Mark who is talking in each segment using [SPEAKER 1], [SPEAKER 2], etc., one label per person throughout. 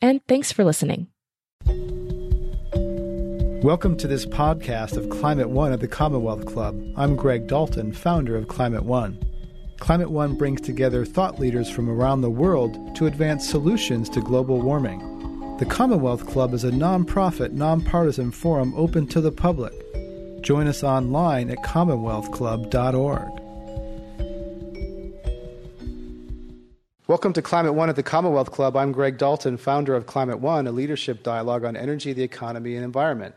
[SPEAKER 1] and thanks for listening.
[SPEAKER 2] Welcome to this podcast of Climate One at the Commonwealth Club. I'm Greg Dalton, founder of Climate One. Climate One brings together thought leaders from around the world to advance solutions to global warming. The Commonwealth Club is a nonprofit, nonpartisan forum open to the public. Join us online at commonwealthclub.org. Welcome to Climate One at the Commonwealth Club. I'm Greg Dalton, founder of Climate One, a leadership dialogue on energy, the economy, and environment.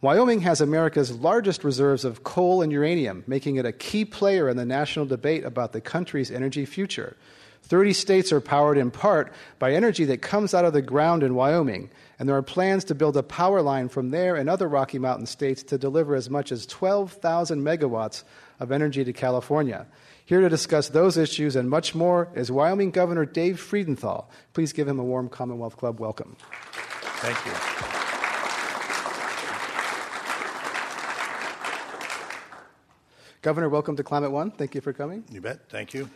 [SPEAKER 2] Wyoming has America's largest reserves of coal and uranium, making it a key player in the national debate about the country's energy future. 30 states are powered in part by energy that comes out of the ground in Wyoming, and there are plans to build a power line from there and other Rocky Mountain states to deliver as much as 12,000 megawatts of energy to California. Here to discuss those issues and much more is Wyoming Governor Dave Freudenthal. Please give him a warm Commonwealth Club welcome.
[SPEAKER 3] Thank you.
[SPEAKER 2] Governor, welcome to Climate One. Thank you for coming.
[SPEAKER 3] You bet. Thank you.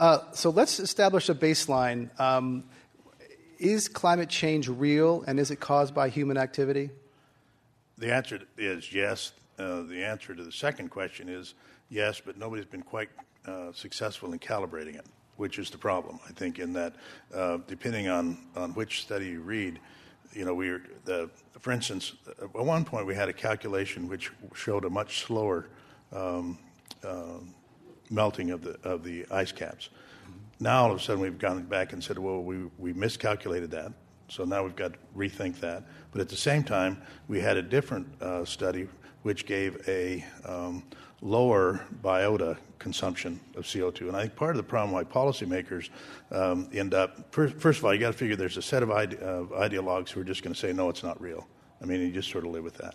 [SPEAKER 2] Uh, so let's establish a baseline. Um, is climate change real and is it caused by human activity?
[SPEAKER 3] The answer is yes. Uh, the answer to the second question is yes, but nobody's been quite uh, successful in calibrating it, which is the problem. I think in that, uh, depending on, on which study you read, you know, we are the for instance, at one point we had a calculation which showed a much slower um, uh, melting of the of the ice caps. Now all of a sudden we've gone back and said, well, we we miscalculated that, so now we've got to rethink that. But at the same time, we had a different uh, study which gave a um, lower biota consumption of CO2. And I think part of the problem why policymakers um, end up, first of all, you got to figure there's a set of ide- uh, ideologues who are just going to say, no, it's not real. I mean, you just sort of live with that.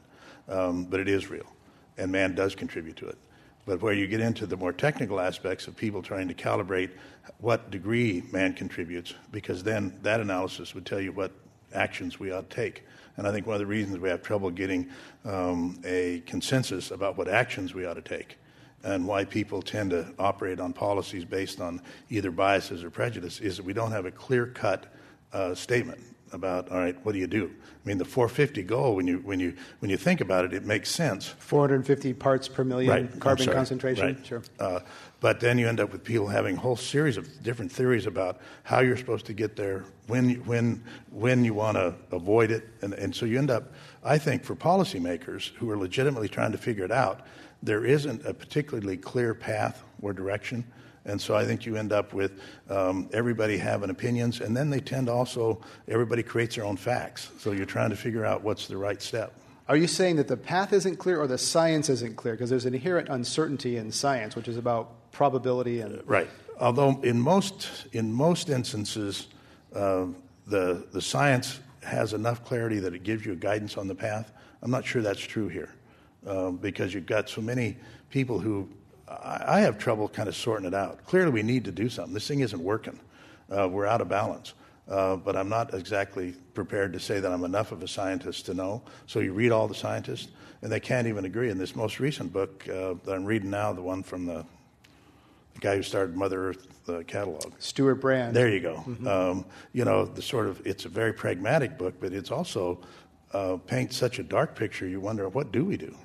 [SPEAKER 3] Um, but it is real, and man does contribute to it. But where you get into the more technical aspects of people trying to calibrate what degree man contributes, because then that analysis would tell you what actions we ought to take. And I think one of the reasons we have trouble getting um, a consensus about what actions we ought to take and why people tend to operate on policies based on either biases or prejudice is that we don't have a clear cut uh, statement about all right, what do you do? I mean, the 450 goal, when you when you when you think about it, it makes sense.
[SPEAKER 2] 450 parts per million
[SPEAKER 3] right.
[SPEAKER 2] carbon concentration.
[SPEAKER 3] Right.
[SPEAKER 2] Sure.
[SPEAKER 3] Uh, but then you end up with people having a whole series of different theories about how you're supposed to get there, when when when you want to avoid it, and, and so you end up. I think for policymakers who are legitimately trying to figure it out, there isn't a particularly clear path or direction. And so I think you end up with um, everybody having opinions, and then they tend to also, everybody creates their own facts. So you're trying to figure out what's the right step.
[SPEAKER 2] Are you saying that the path isn't clear or the science isn't clear? Because there's inherent uncertainty in science, which is about probability and.
[SPEAKER 3] Right. Although in most, in most instances, uh, the, the science has enough clarity that it gives you guidance on the path. I'm not sure that's true here uh, because you've got so many people who I have trouble kind of sorting it out. Clearly, we need to do something. This thing isn't working. Uh, we're out of balance. Uh, but I'm not exactly prepared to say that I'm enough of a scientist to know. So you read all the scientists, and they can't even agree. In this most recent book uh, that I'm reading now, the one from the, the guy who started Mother Earth the catalog,
[SPEAKER 2] Stewart Brand.
[SPEAKER 3] There you go. Mm-hmm. Um, you know, the sort of it's a very pragmatic book, but it's also uh, paints such a dark picture. You wonder what do we do?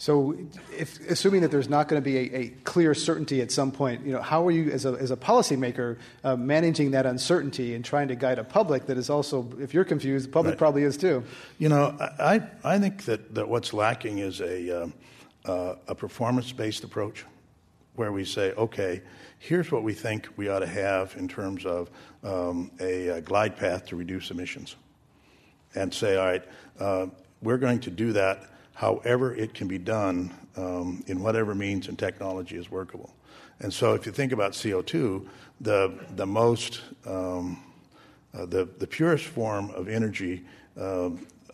[SPEAKER 2] So, if, assuming that there's not going to be a, a, clear certainty at some point, you know, how are you, as a, as a policymaker, uh, managing that uncertainty and trying to guide a public that is also, if you're confused, the public right. probably is too?
[SPEAKER 3] You know, I, I think that, that what's lacking is a, uh, uh, a performance based approach where we say, okay, here's what we think we ought to have in terms of um, a, a, glide path to reduce emissions. And say, all right, uh, we're going to do that however it can be done um, in whatever means and technology is workable. And so if you think about CO2, the, the most, um, uh, the, the purest form of energy uh,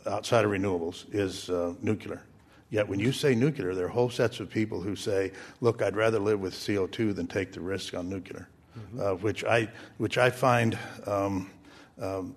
[SPEAKER 3] outside of renewables is uh, nuclear. Yet when you say nuclear, there are whole sets of people who say, look, I'd rather live with CO2 than take the risk on nuclear, mm-hmm. uh, which, I, which I find um, um,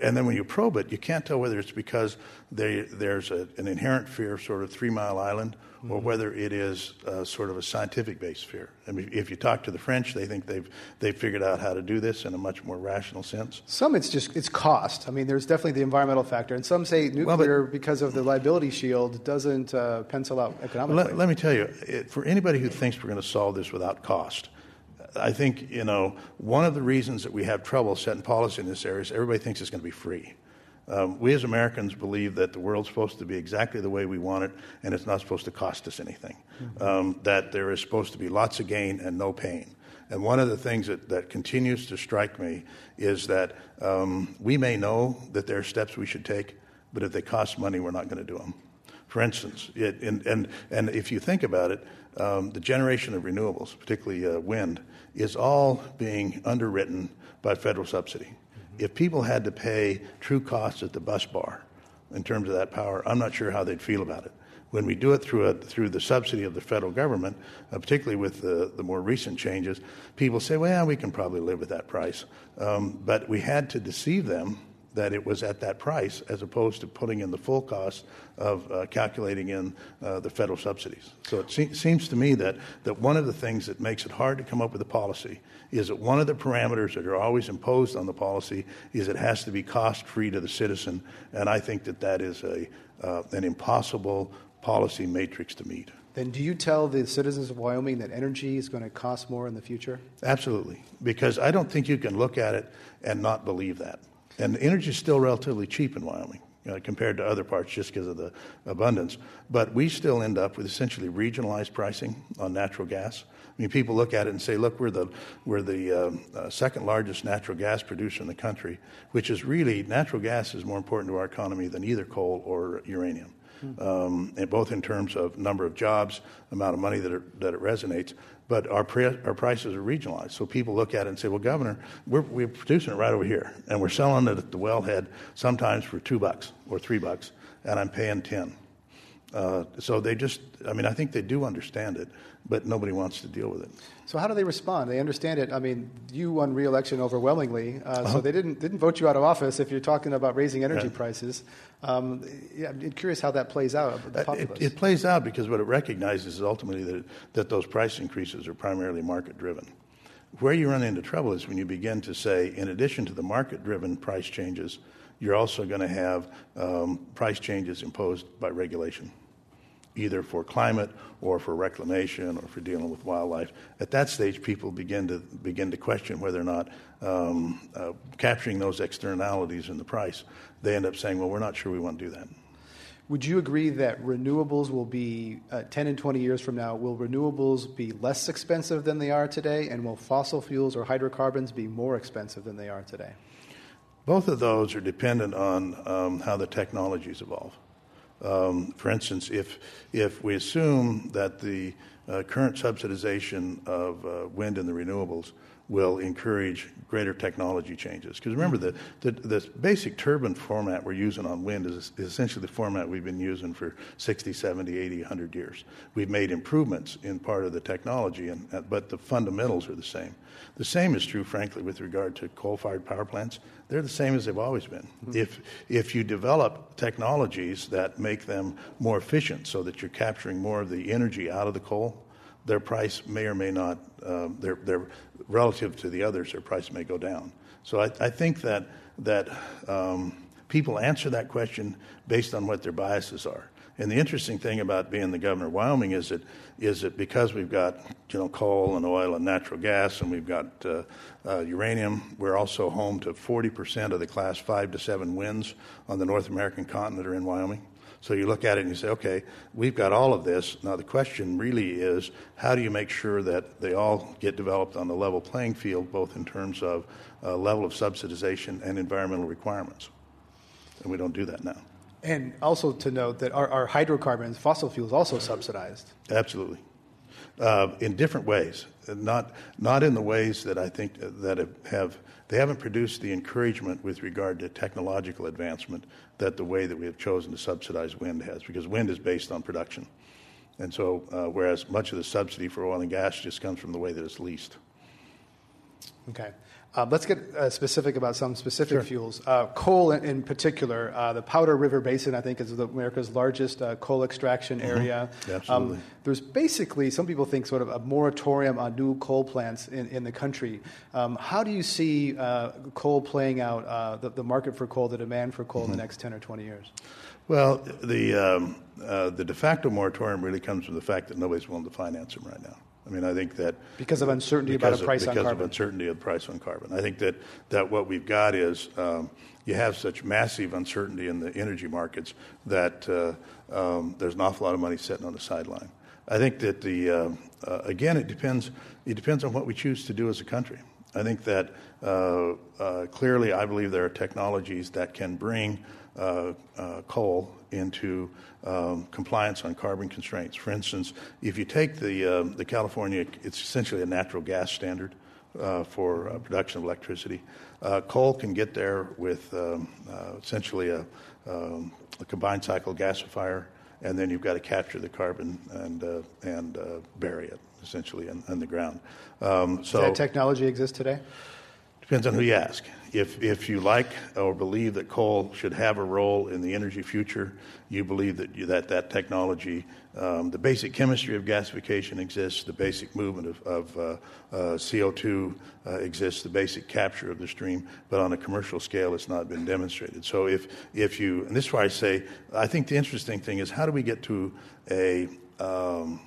[SPEAKER 3] and then when you probe it, you can't tell whether it's because they, there's a, an inherent fear, sort of Three Mile Island, mm-hmm. or whether it is uh, sort of a scientific based fear. I mean, if you talk to the French, they think they've they've figured out how to do this in a much more rational sense.
[SPEAKER 2] Some it's just it's cost. I mean, there's definitely the environmental factor, and some say nuclear well, but, because of the liability shield doesn't uh, pencil out economically.
[SPEAKER 3] Let, let me tell you, it, for anybody who thinks we're going to solve this without cost I think, you know, one of the reasons that we have trouble setting policy in this area is everybody thinks it's going to be free. Um, we as Americans believe that the world's supposed to be exactly the way we want it, and it's not supposed to cost us anything. Mm-hmm. Um, that there is supposed to be lots of gain and no pain. And one of the things that, that continues to strike me is that um, we may know that there are steps we should take, but if they cost money, we're not going to do them. For instance, it, and, and, and if you think about it, um, the generation of renewables, particularly uh, wind, is all being underwritten by federal subsidy. If people had to pay true costs at the bus bar in terms of that power, I'm not sure how they'd feel about it. When we do it through, a, through the subsidy of the federal government, uh, particularly with the, the more recent changes, people say, well, we can probably live with that price. Um, but we had to deceive them that it was at that price as opposed to putting in the full cost of uh, calculating in uh, the federal subsidies. So it se- seems to me that, that one of the things that makes it hard to come up with a policy is that one of the parameters that are always imposed on the policy is it has to be cost free to the citizen, and I think that that is a, uh, an impossible policy matrix to meet.
[SPEAKER 2] Then do you tell the citizens of Wyoming that energy is going to cost more in the future?
[SPEAKER 3] Absolutely, because I don't think you can look at it and not believe that. And energy is still relatively cheap in Wyoming. Uh, compared to other parts just because of the abundance. But we still end up with essentially regionalized pricing on natural gas. I mean, people look at it and say, look, we're the, we're the uh, uh, second largest natural gas producer in the country, which is really, natural gas is more important to our economy than either coal or uranium. Hmm. Um, and both in terms of number of jobs, amount of money that it, that it resonates, but our, pre- our prices are regionalized. So people look at it and say, well, Governor, we're, we're producing it right over here, and we're selling it at the wellhead sometimes for two bucks or three bucks, and I'm paying 10. Uh, so they just, I mean, I think they do understand it, but nobody wants to deal with it.
[SPEAKER 2] So how do they respond? They understand it. I mean, you won re-election overwhelmingly, uh, uh-huh. so they didn't didn't vote you out of office if you're talking about raising energy right. prices. Um, yeah, I'm curious how that plays out.
[SPEAKER 3] Uh, it, it, plays out because what it recognizes is ultimately that that those price increases are primarily market driven. Where you run into trouble is when you begin to say, in addition to the market driven price changes, you're also going to have um, price changes imposed by regulation either for climate or for reclamation or for dealing with wildlife. At that stage, people begin to begin to question whether or not um, uh, capturing those externalities in the price. They end up saying, "Well, we're not sure we want to do that."
[SPEAKER 2] Would you agree that renewables will be uh, 10 and 20 years from now? Will renewables be less expensive than they are today, and will fossil fuels or hydrocarbons be more expensive than they are today?
[SPEAKER 3] Both of those are dependent on um, how the technologies evolve. Um, for instance, if, if we assume that the uh, current subsidization of uh, wind and the renewables will encourage greater technology changes. Because remember, the, the, the, basic turbine format we're using on wind is, is, essentially the format we've been using for 60, 70, 80, 100 years. We've made improvements in part of the technology, and, uh, but the fundamentals are the same. The same is true, frankly, with regard to coal fired power plants. They're the same as they've always been. Mm-hmm. If, if you develop technologies that make them more efficient so that you're capturing more of the energy out of the coal, their price may or may not, um, their, their, relative to the others, their price may go down. So I, I think that, that um, people answer that question based on what their biases are. And the interesting thing about being the governor of Wyoming is that, is that because we've got you know, coal and oil and natural gas and we've got uh, uh, uranium, we're also home to 40% of the class 5 to 7 winds on the North American continent are in Wyoming. So you look at it and you say, okay, we've got all of this. Now the question really is, how do you make sure that they all get developed on a level playing field, both in terms of uh, level of subsidization and environmental requirements? And we don't do that now.
[SPEAKER 2] And also to note that our, our hydrocarbons, fossil fuels, also subsidized.
[SPEAKER 3] Absolutely, uh, in different ways, not not in the ways that I think that have they haven't produced the encouragement with regard to technological advancement that the way that we have chosen to subsidize wind has, because wind is based on production, and so uh, whereas much of the subsidy for oil and gas just comes from the way that it's leased.
[SPEAKER 2] Okay. Uh, let's get uh, specific about some specific sure. fuels. Uh, coal, in, in particular, uh, the Powder River Basin, I think, is the, America's largest uh, coal extraction mm-hmm. area.
[SPEAKER 3] Absolutely.
[SPEAKER 2] Um, there's basically, some people think, sort of a moratorium on new coal plants in, in the country. Um, how do you see uh, coal playing out, the, the, market for coal, the demand for coal mm-hmm. in the mm-hmm. next 10 or 20 years?
[SPEAKER 3] Well, the, um, the de facto moratorium really comes from the fact that nobody's willing to finance them right now. I mean, I think that
[SPEAKER 2] because of uncertainty because about a price
[SPEAKER 3] of,
[SPEAKER 2] on
[SPEAKER 3] because
[SPEAKER 2] carbon.
[SPEAKER 3] of uncertainty of the price on carbon. I think that that what we've got is um, you have such massive uncertainty in the energy markets that uh, um, there's an awful lot of money sitting on the sideline. I think that the uh, uh, again, it depends. It depends on what we choose to do as a country. I think that uh, uh, clearly, I believe there are technologies that can bring uh, coal into um, compliance on carbon constraints. For instance, if you take the, uh, the California, it's essentially a natural gas standard uh, for uh, production of electricity. Uh, coal can get there with um, uh, essentially a, um, a, combined cycle gasifier, and then you've got to capture the carbon and, uh, and bury it essentially in, in the ground.
[SPEAKER 2] Um, so Does that technology exists today?
[SPEAKER 3] Depends on who you ask. If, if you like or believe that coal should have a role in the energy future, you believe that you, that, that technology, um, the basic chemistry of gasification exists, the basic movement of, of uh, uh, CO2 uh, exists, the basic capture of the stream, but on a commercial scale, it's not been demonstrated. So if, if you, and this is why I say, I think the interesting thing is how do we get to a, um,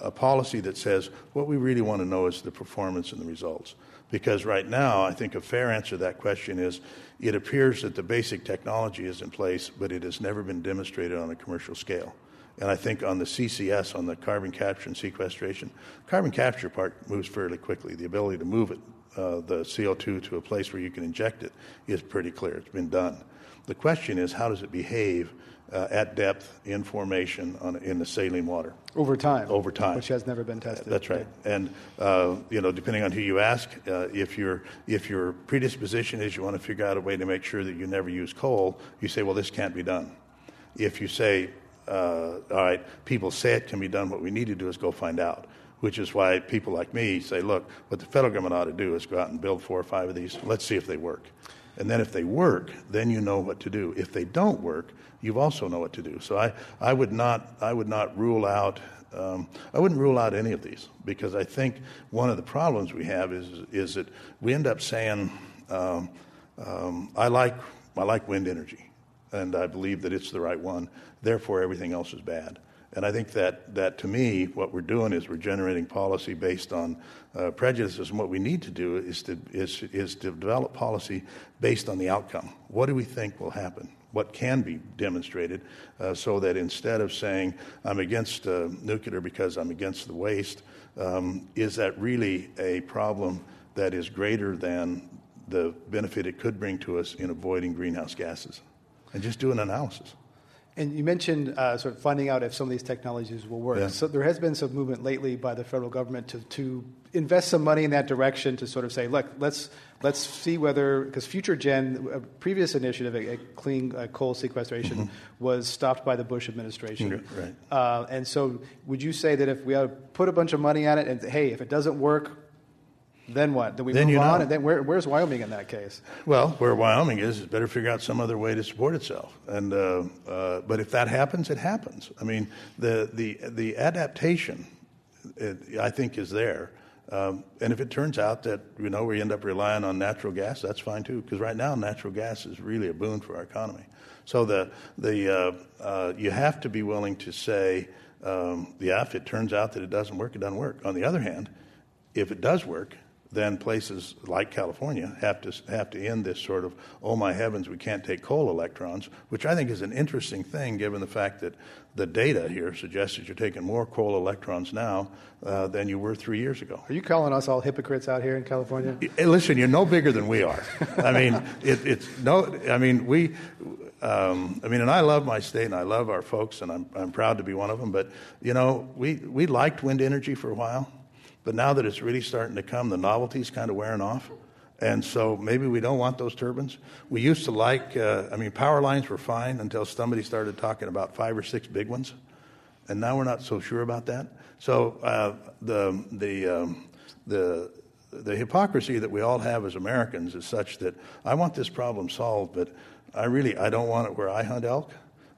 [SPEAKER 3] a policy that says what we really want to know is the performance and the results. Because right now, I think a fair answer to that question is it appears that the basic technology is in place, but it has never been demonstrated on a commercial scale. And I think on the CCS, on the carbon capture and sequestration, carbon capture part moves fairly quickly. The ability to move it, uh, the CO2 to a place where you can inject it, is pretty clear. It's been done. The question is, how does it behave uh, at depth in formation on, in the saline water.
[SPEAKER 2] Over time.
[SPEAKER 3] Over time.
[SPEAKER 2] Which has never been tested.
[SPEAKER 3] That's right. And, uh, you know, depending on who you ask, uh, if, your, if your predisposition is you want to figure out a way to make sure that you never use coal, you say, well, this can't be done. If you say, uh, all right, people say it can be done, what we need to do is go find out which is why people like me say, look, what the federal government ought to do is go out and build four or five of these. Let's see if they work. And then if they work, then you know what to do. If they don't work, you also know what to do. So I, I, would, not, I would not rule out, um, I wouldn't rule out any of these because I think one of the problems we have is, is that we end up saying, um, um, I, like, I like wind energy and I believe that it's the right one, therefore everything else is bad. And I think that, that to me, what we're doing is we're generating policy based on uh, prejudices. And what we need to do is to, is, is to develop policy based on the outcome. What do we think will happen? what can be demonstrated uh, so that instead of saying I'm against uh, nuclear because I'm against the waste, um, is that really a problem that is greater than the benefit it could bring to us in avoiding greenhouse gases? And just do an analysis.
[SPEAKER 2] And you mentioned uh, sort of finding out if some of these technologies will work.
[SPEAKER 3] Yeah.
[SPEAKER 2] So there has been some movement lately by the federal government to, to invest some money in that direction to sort of say, look, let's let's see whether because FutureGen, a previous initiative, a, a clean uh, coal sequestration, mm-hmm. was stopped by the Bush administration.
[SPEAKER 3] Mm-hmm. Right.
[SPEAKER 2] Uh, and so, would you say that if we put a bunch of money at it, and hey, if it doesn't work, then what? Do we
[SPEAKER 3] then
[SPEAKER 2] move
[SPEAKER 3] you
[SPEAKER 2] on?
[SPEAKER 3] Know.
[SPEAKER 2] And then where, where's Wyoming in that case?
[SPEAKER 3] Well, where Wyoming is, it better figure out some other way to support itself. And uh, uh, but if that happens, it happens. I mean, the the the adaptation, it, I think, is there. Um, and if it turns out that you know we end up relying on natural gas, that's fine too. Because right now, natural gas is really a boon for our economy. So the the uh, uh, you have to be willing to say, um, yeah, if it turns out that it doesn't work, it doesn't work. On the other hand, if it does work, then places like California have to have to end this sort of oh my heavens we can't take coal electrons, which I think is an interesting thing given the fact that the data here suggests that you're taking more coal electrons now uh, than you were three years ago.
[SPEAKER 2] Are you calling us all hypocrites out here in California?
[SPEAKER 3] Listen, you're no bigger than we are. I mean, it, it's no. I mean, we. Um, I mean, and I love my state and I love our folks, and I'm, I'm proud to be one of them. But you know, we we liked wind energy for a while. But now that it's really starting to come, the novelty's kind of wearing off. And so maybe we don't want those turbines. We used to like, uh, I mean, power lines were fine until somebody started talking about five or six big ones. And now we're not so sure about that. So uh, the, the, um, the, the hypocrisy that we all have as Americans is such that I want this problem solved, but I really I don't want it where I hunt elk.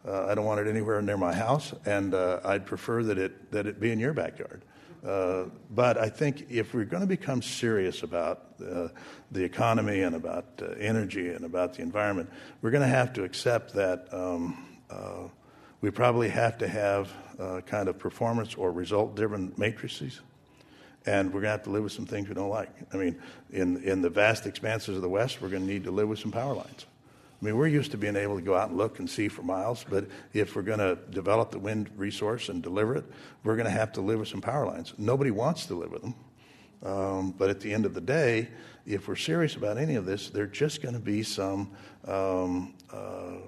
[SPEAKER 3] Uh, I don't want it anywhere near my house, and uh, I'd prefer that it that it be in your backyard. Uh, but I think if we're going to become serious about uh, the economy and about uh, energy and about the environment, we're going to have to accept that um, uh, we probably have to have uh, kind of performance or result driven matrices. And we're going to have to live with some things we don't like. I mean, in, in the vast expanses of the West, we're going to need to live with some power lines. I mean, we're used to being able to go out and look and see for miles, but if we're going to develop the wind resource and deliver it, we're going to have to live with some power lines. Nobody wants to live with them. Um, but at the end of the day, if we're serious about any of this, there are just going to be some um, uh,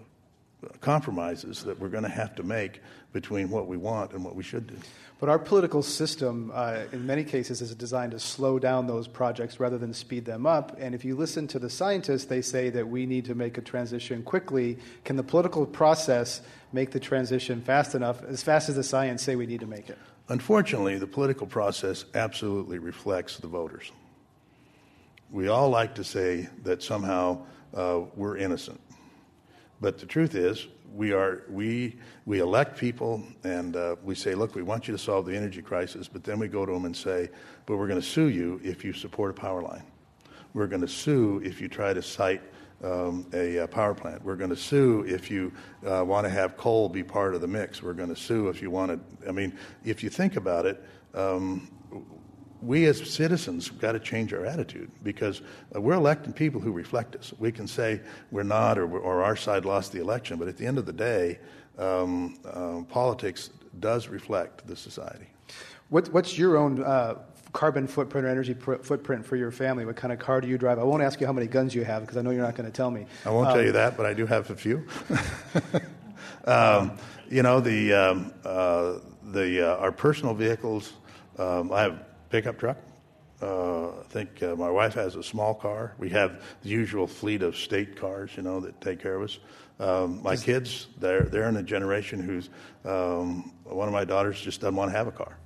[SPEAKER 3] compromises that we're going to have to make between what we want and what we should do.
[SPEAKER 2] But our political system, uh, in many cases, is designed to slow down those projects rather than speed them up. And if you listen to the scientists, they say that we need to make a transition quickly. Can the political process make the transition fast enough, as fast as the science say we need to make it?
[SPEAKER 3] Unfortunately, the political process absolutely reflects the voters. We all like to say that somehow uh, we're innocent. But the truth is, we are we we elect people and uh, we say, look, we want you to solve the energy crisis, but then we go to them and say, but we're going to sue you if you support a power line. We're going to sue if you try to site um, a, a, power plant. We're going to sue if you uh, want to have coal be part of the mix. We're going to sue if you want to. I mean, if you think about it, um, we as citizens have got to change our attitude because we're electing people who reflect us. We can say we're not or, or our side lost the election, but at the end of the day, um, uh, politics does reflect the society.
[SPEAKER 2] What, what's your own uh, carbon footprint or energy pr- footprint for your family? What kind of car do you drive? I won't ask you how many guns you have because I know you're not going to tell me.
[SPEAKER 3] I won't um, tell you that, but I do have a few. um, you know, the, um, uh, the, uh, our personal vehicles, um, I have pickup truck. Uh, I think uh, my wife has a small car. We have the usual fleet of state cars, you know, that take care of us. Um, my kids, they're they're in a generation who's um, one of my daughters just doesn't want to have a car.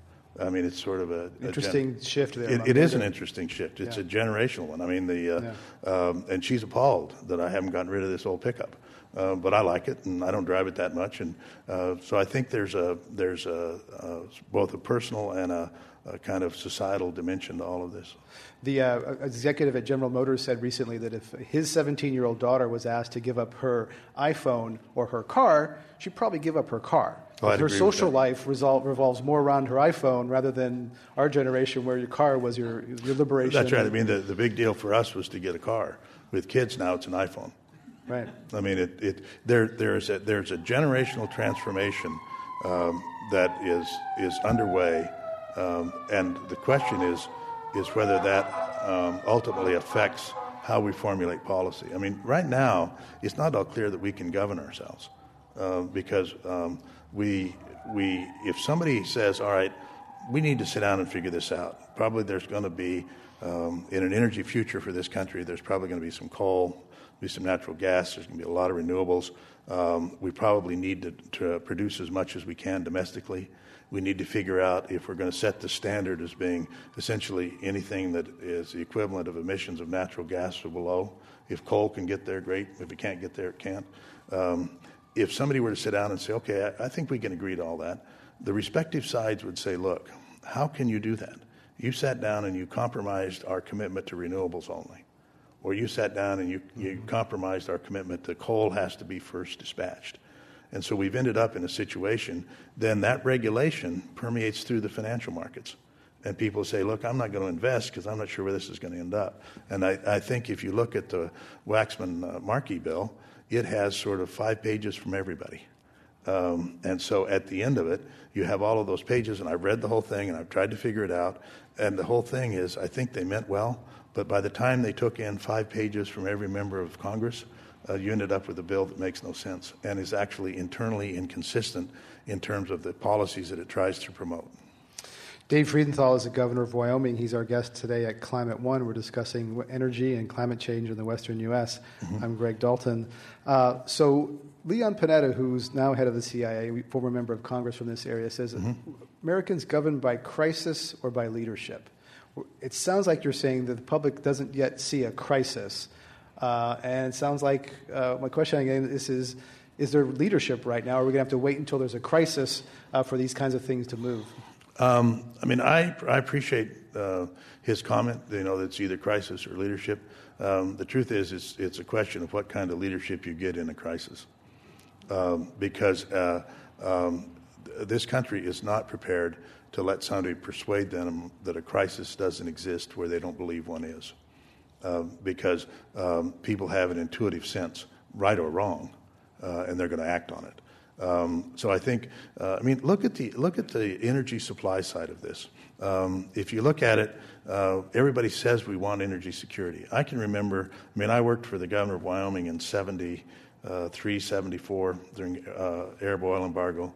[SPEAKER 3] I mean, it's sort of a
[SPEAKER 2] interesting
[SPEAKER 3] a gen-
[SPEAKER 2] shift there.
[SPEAKER 3] it, it is an interesting shift. It's yeah. a generational one. I mean, the uh, yeah. um, and she's appalled that I haven't gotten rid of this old pickup. Uh, but I like it, and I don't drive it that much, and uh, so I think there's a there's a, uh, both a personal and a, a kind of societal dimension to all of this.
[SPEAKER 2] The uh, executive at General Motors said recently that if his 17 year old daughter was asked to give up her iPhone or her car, she'd probably give up her car.
[SPEAKER 3] Oh,
[SPEAKER 2] her social life resol- revolves more around her iPhone rather than our generation where your car was your, your liberation.
[SPEAKER 3] That's right. I mean, the, the big deal for us was to get a car. With kids now, it's an iPhone.
[SPEAKER 2] Right.
[SPEAKER 3] I mean, it, it, there, there's, a, there's a generational transformation um, that is, is underway um, and the question is, is whether that um, ultimately affects how we formulate policy. I mean, right now, it's not all clear that we can govern ourselves uh, because um, we, we, if somebody says, all right, we need to sit down and figure this out, probably there's going to be, um, in an energy future for this country, there's probably going to be some coal, be some natural gas, there's going to be a lot of renewables. Um, we probably need to, to produce as much as we can domestically we need to figure out if we're going to set the standard as being essentially anything that is the equivalent of emissions of natural gas or below. If coal can get there, great. If it can't get there, it can't. Um, if somebody were to sit down and say, okay, I, I think we can agree to all that, the respective sides would say, look, how can you do that? You sat down and you compromised our commitment to renewables only. Or you sat down and you, you compromised our commitment that coal has to be first dispatched. And so we've ended up in a situation, then that regulation permeates through the financial markets. And people say, look, I'm not going to invest because I'm not sure where this is going to end up. And I, I think if you look at the Waxman uh, Markey bill, it has sort of five pages from everybody. Um, and so at the end of it, you have all of those pages, and I've read the whole thing and I've tried to figure it out. And the whole thing is, I think they meant well, but by the time they took in five pages from every member of Congress, uh, you ended up with a bill that makes no sense and is actually internally inconsistent in terms of the policies that it tries to promote.
[SPEAKER 2] Dave Freudenthal is the governor of Wyoming. He's our guest today at Climate One. We're discussing energy and climate change in the western U.S. Mm-hmm. I'm Greg Dalton. Uh, so, Leon Panetta, who's now head of the CIA, former member of Congress from this area, says mm-hmm. Americans governed by crisis or by leadership. It sounds like you're saying that the public doesn't yet see a crisis. Uh, and it sounds like uh, my question again is, is is there leadership right now? Or are we going to have to wait until there's a crisis uh, for these kinds of things to move?
[SPEAKER 3] Um, I mean, I, I appreciate uh, his comment. You know, that it's either crisis or leadership. Um, the truth is, it's, it's, a question of what kind of leadership you get in a crisis. Um, because uh, um, this country is not prepared to let somebody persuade them that a crisis doesn't exist where they don't believe one is. Uh, because um, people have an intuitive sense, right or wrong, uh, and they're going to act on it. Um, so I think, uh, I mean, look at the look at the energy supply side of this. Um, if you look at it, uh, everybody says we want energy security. I can remember. I mean, I worked for the governor of Wyoming in '73, uh, '74 during uh, Arab oil embargo.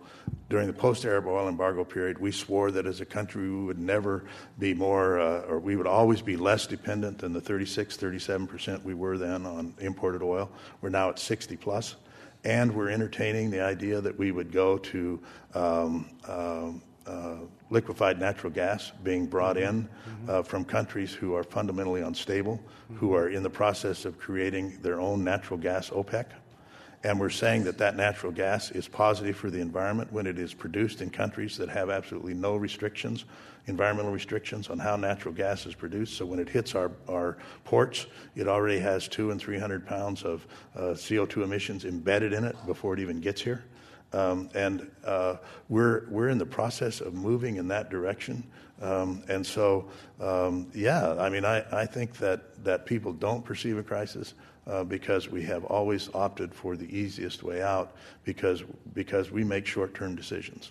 [SPEAKER 3] During the post-Arab oil embargo period, we swore that as a country we would never be more, uh, or we would always be less dependent than the 36, 37 percent we were then on imported oil. We're now at 60 plus and we're entertaining the idea that we would go to um, uh, uh, liquefied natural gas being brought in mm-hmm. uh, from countries who are fundamentally unstable, mm-hmm. who are in the process of creating their own natural gas OPEC. And we're saying that that natural gas is positive for the environment when it is produced in countries that have absolutely no restrictions environmental restrictions on how natural gas is produced. So when it hits our, our ports, it already has two and 300 pounds of uh, CO2 emissions embedded in it before it even gets here. Um, and uh, we're, we're in the process of moving in that direction. Um, and so, um, yeah, I mean, I, I think that, that people don't perceive a crisis. Uh, because we have always opted for the easiest way out because, because we make short term decisions.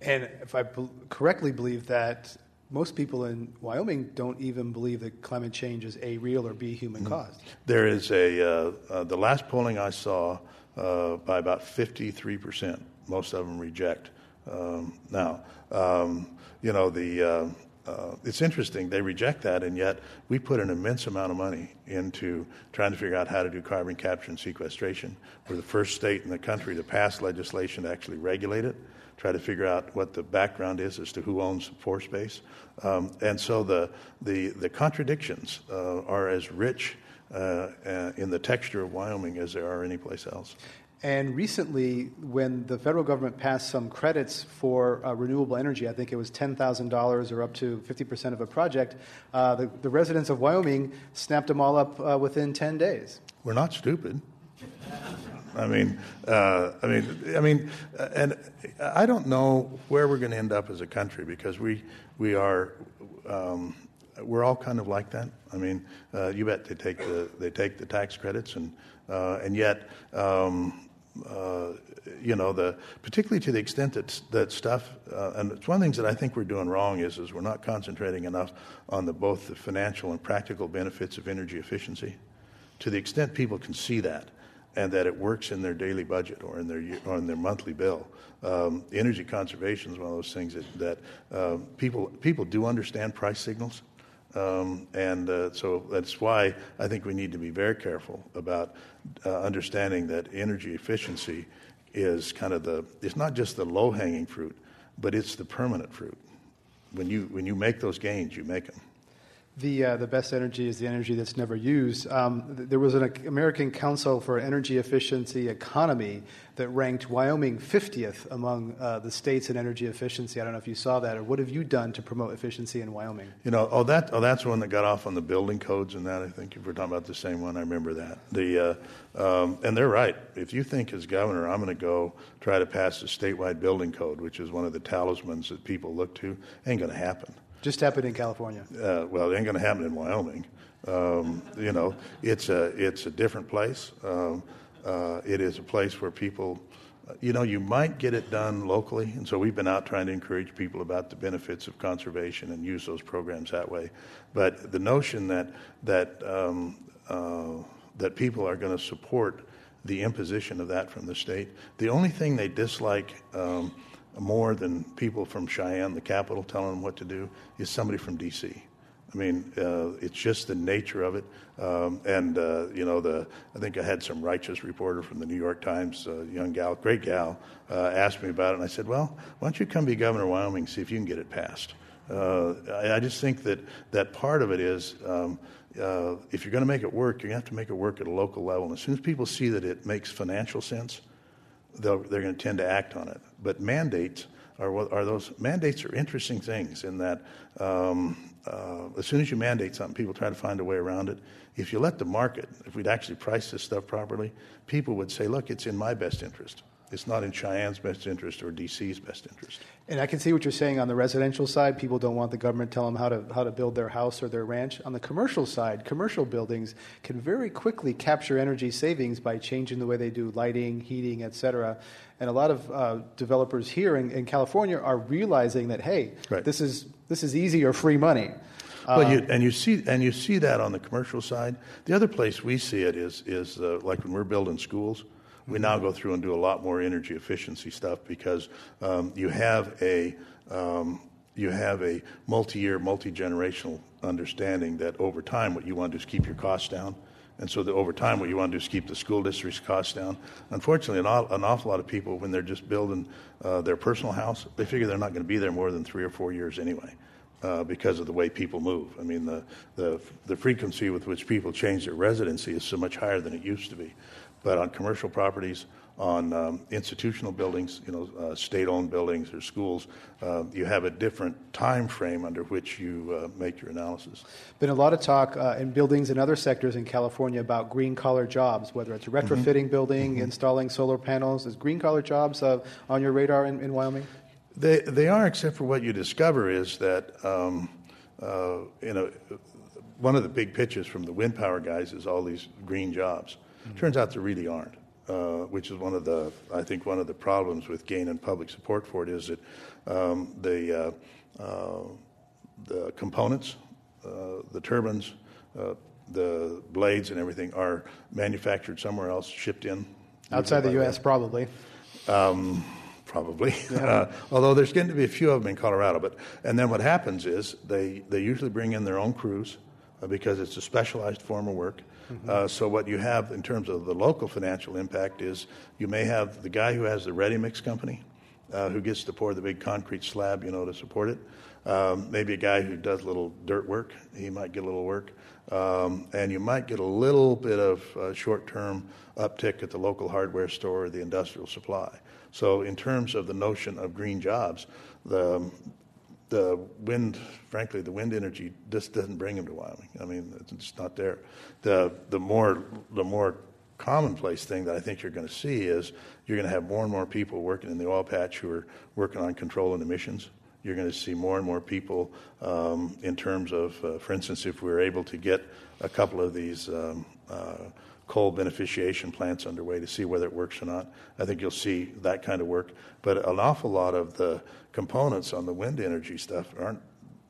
[SPEAKER 2] And if I correctly believe that most people in Wyoming don't even believe that climate change is A, real or B, human mm-hmm. caused.
[SPEAKER 3] There is a, uh, uh, the last polling I saw uh, by about 53%, most of them reject. Um, now, um, you know, the, uh, it's interesting, they reject that, and yet we put an immense amount of money into trying to figure out how to do carbon capture and sequestration. We're the first state in the country to pass legislation to actually regulate it try to figure out what the background is as to who owns pore space. Um, and so the, the, the contradictions uh, are as rich uh, uh, in the texture of Wyoming as there are anyplace else.
[SPEAKER 2] And recently, when the federal government passed some credits for uh, renewable energy, I think it was $10,000 or up to 50% of a project, uh, the, the, residents of Wyoming snapped them all up uh, within 10 days.
[SPEAKER 3] We're not stupid. I mean, uh, I mean, I mean, uh, and I don't know where we're going to end up as a country because we we are. Um, we're all kind of like that. I mean, uh, you bet they take the they take the tax credits, and and yet, um, uh, you know, the particularly to the extent that that stuff, uh, and it's one of the things that I think we're doing wrong is is we're not concentrating enough on the both the financial and practical benefits of energy efficiency. To the extent people can see that, and that it works in their daily budget or in their or in their monthly bill. Um, energy conservation is one of those things that, that uh, people people do understand price signals, um, and uh, so that's why I think we need to be very careful about uh, understanding that energy efficiency is kind of the it's not just the low hanging fruit, but it's the permanent fruit. When you when you make those gains, you make them
[SPEAKER 2] the, uh, the best energy is the energy that's never used. Um, there was an American Council for Energy Efficiency Economy that ranked Wyoming 50th among uh, the states in energy efficiency. I don't know if you saw that, or what have you done to promote efficiency in Wyoming?
[SPEAKER 3] You know, oh, that, oh that's one that got off on the building codes and that. I think if we're talking about the same one, I remember that. The, uh, um, and they're right. If you think as governor, I'm going to go try to pass a statewide building code, which is one of the talismans that people look to, ain't going to happen
[SPEAKER 2] Just happened in California.
[SPEAKER 3] Uh, well, it ain't going to happen in Wyoming. Um, you know, it's a it's a different place. Um, uh, it is a place where people, you know, you might get it done locally, and so we've been out trying to encourage people about the benefits of conservation and use those programs that way. But the notion that that um, uh, that people are going to support the imposition of that from the state, the only thing they dislike. More than people from Cheyenne, the capital, telling them what to do, is somebody from D.C. I mean, uh, it's just the nature of it. Um, and, uh, you know, the, I think I had some righteous reporter from the New York Times, uh, young gal, great gal, uh, asked me about it. And I said, well, why don't you come be governor of Wyoming and see if you can get it passed? Uh, I, I, just think that, that part of it is um, uh, if you're going to make it work, you have to make it work at a local level. And as soon as people see that it makes financial sense, they're going to tend to act on it. But mandates are, are those mandates are interesting things in that um, uh, as soon as you mandate something, people try to find a way around it. If you let the market, if we'd actually price this stuff properly, people would say, look, it's in my best interest. It's not in Cheyenne's best interest or DC's best interest.
[SPEAKER 2] And I can see what you're saying on the residential side. People don't want the government to tell them how to, how to build their house or their ranch. On the commercial side, commercial buildings can very quickly capture energy savings by changing the way they do lighting, heating, et cetera. And a lot of uh, developers here in, in, California are realizing that, hey, right. this, is, this is easy or free money.
[SPEAKER 3] Well, you, uh, and you see and you see that on the commercial side. The other place we see it is is uh, like when we're building schools we now go through and do a lot more energy efficiency stuff because um, you have a um, you have a multi-year, multi-generational understanding that over time, what you want to do is keep your costs down. And so, over time, what you want to do is keep the school district's costs down. Unfortunately, an, an awful lot of people, when they're just building uh, their personal house, they figure they're not going to be there more than three or four years anyway. Uh, because of the way people move. I mean, the, the, the frequency with which people change their residency is so much higher than it used to be but on commercial properties, on um, institutional buildings, you know, uh, state-owned buildings or schools, uh, you have a different time frame under which you uh, make your analysis.
[SPEAKER 2] Been a lot of talk uh, in buildings and other sectors in California about green-collar jobs, whether it's retrofitting mm-hmm. building, mm-hmm. installing solar panels. Is green-collar jobs uh, on your radar in, in, Wyoming?
[SPEAKER 3] They they are, except for what you discover is that um, uh, you know one of the big pitches from the wind power guys is all these green jobs. Mm-hmm. Turns out there really aren't, uh, which is one of the, I think, one of the problems with gaining public support for it is that um, the, uh, uh, the components, uh, the turbines, uh, the blades, and everything are manufactured somewhere else, shipped in.
[SPEAKER 2] Outside the U.S., probably. Um,
[SPEAKER 3] probably. Yeah. Uh, although there's going to be a few of them in Colorado. But and then what happens is they they usually bring in their own crews uh, because it's a specialized form of work. Mm-hmm. Uh, so what you have in terms of the local financial impact is you may have the guy who has the ready mix company uh, who gets to pour the big concrete slab, you know, to support it. Um, maybe a guy who does little dirt work, he might get a little work. Um, and you might get a little bit of uh, short term uptick at the local hardware store or the industrial supply. So, in terms of the notion of green jobs, the, the wind, frankly, the wind energy just doesn't bring them to Wyoming. I mean, it's just not there. The the more the more commonplace thing that I think you're going to see is you're going to have more and more people working in the oil patch who are working on controlling emissions. You're going to see more and more people um, in terms of, uh, for instance, if we're able to get a couple of these um, uh, coal beneficiation plants underway to see whether it works or not. I think you'll see that kind of work. But an awful lot of the components on the wind energy stuff aren't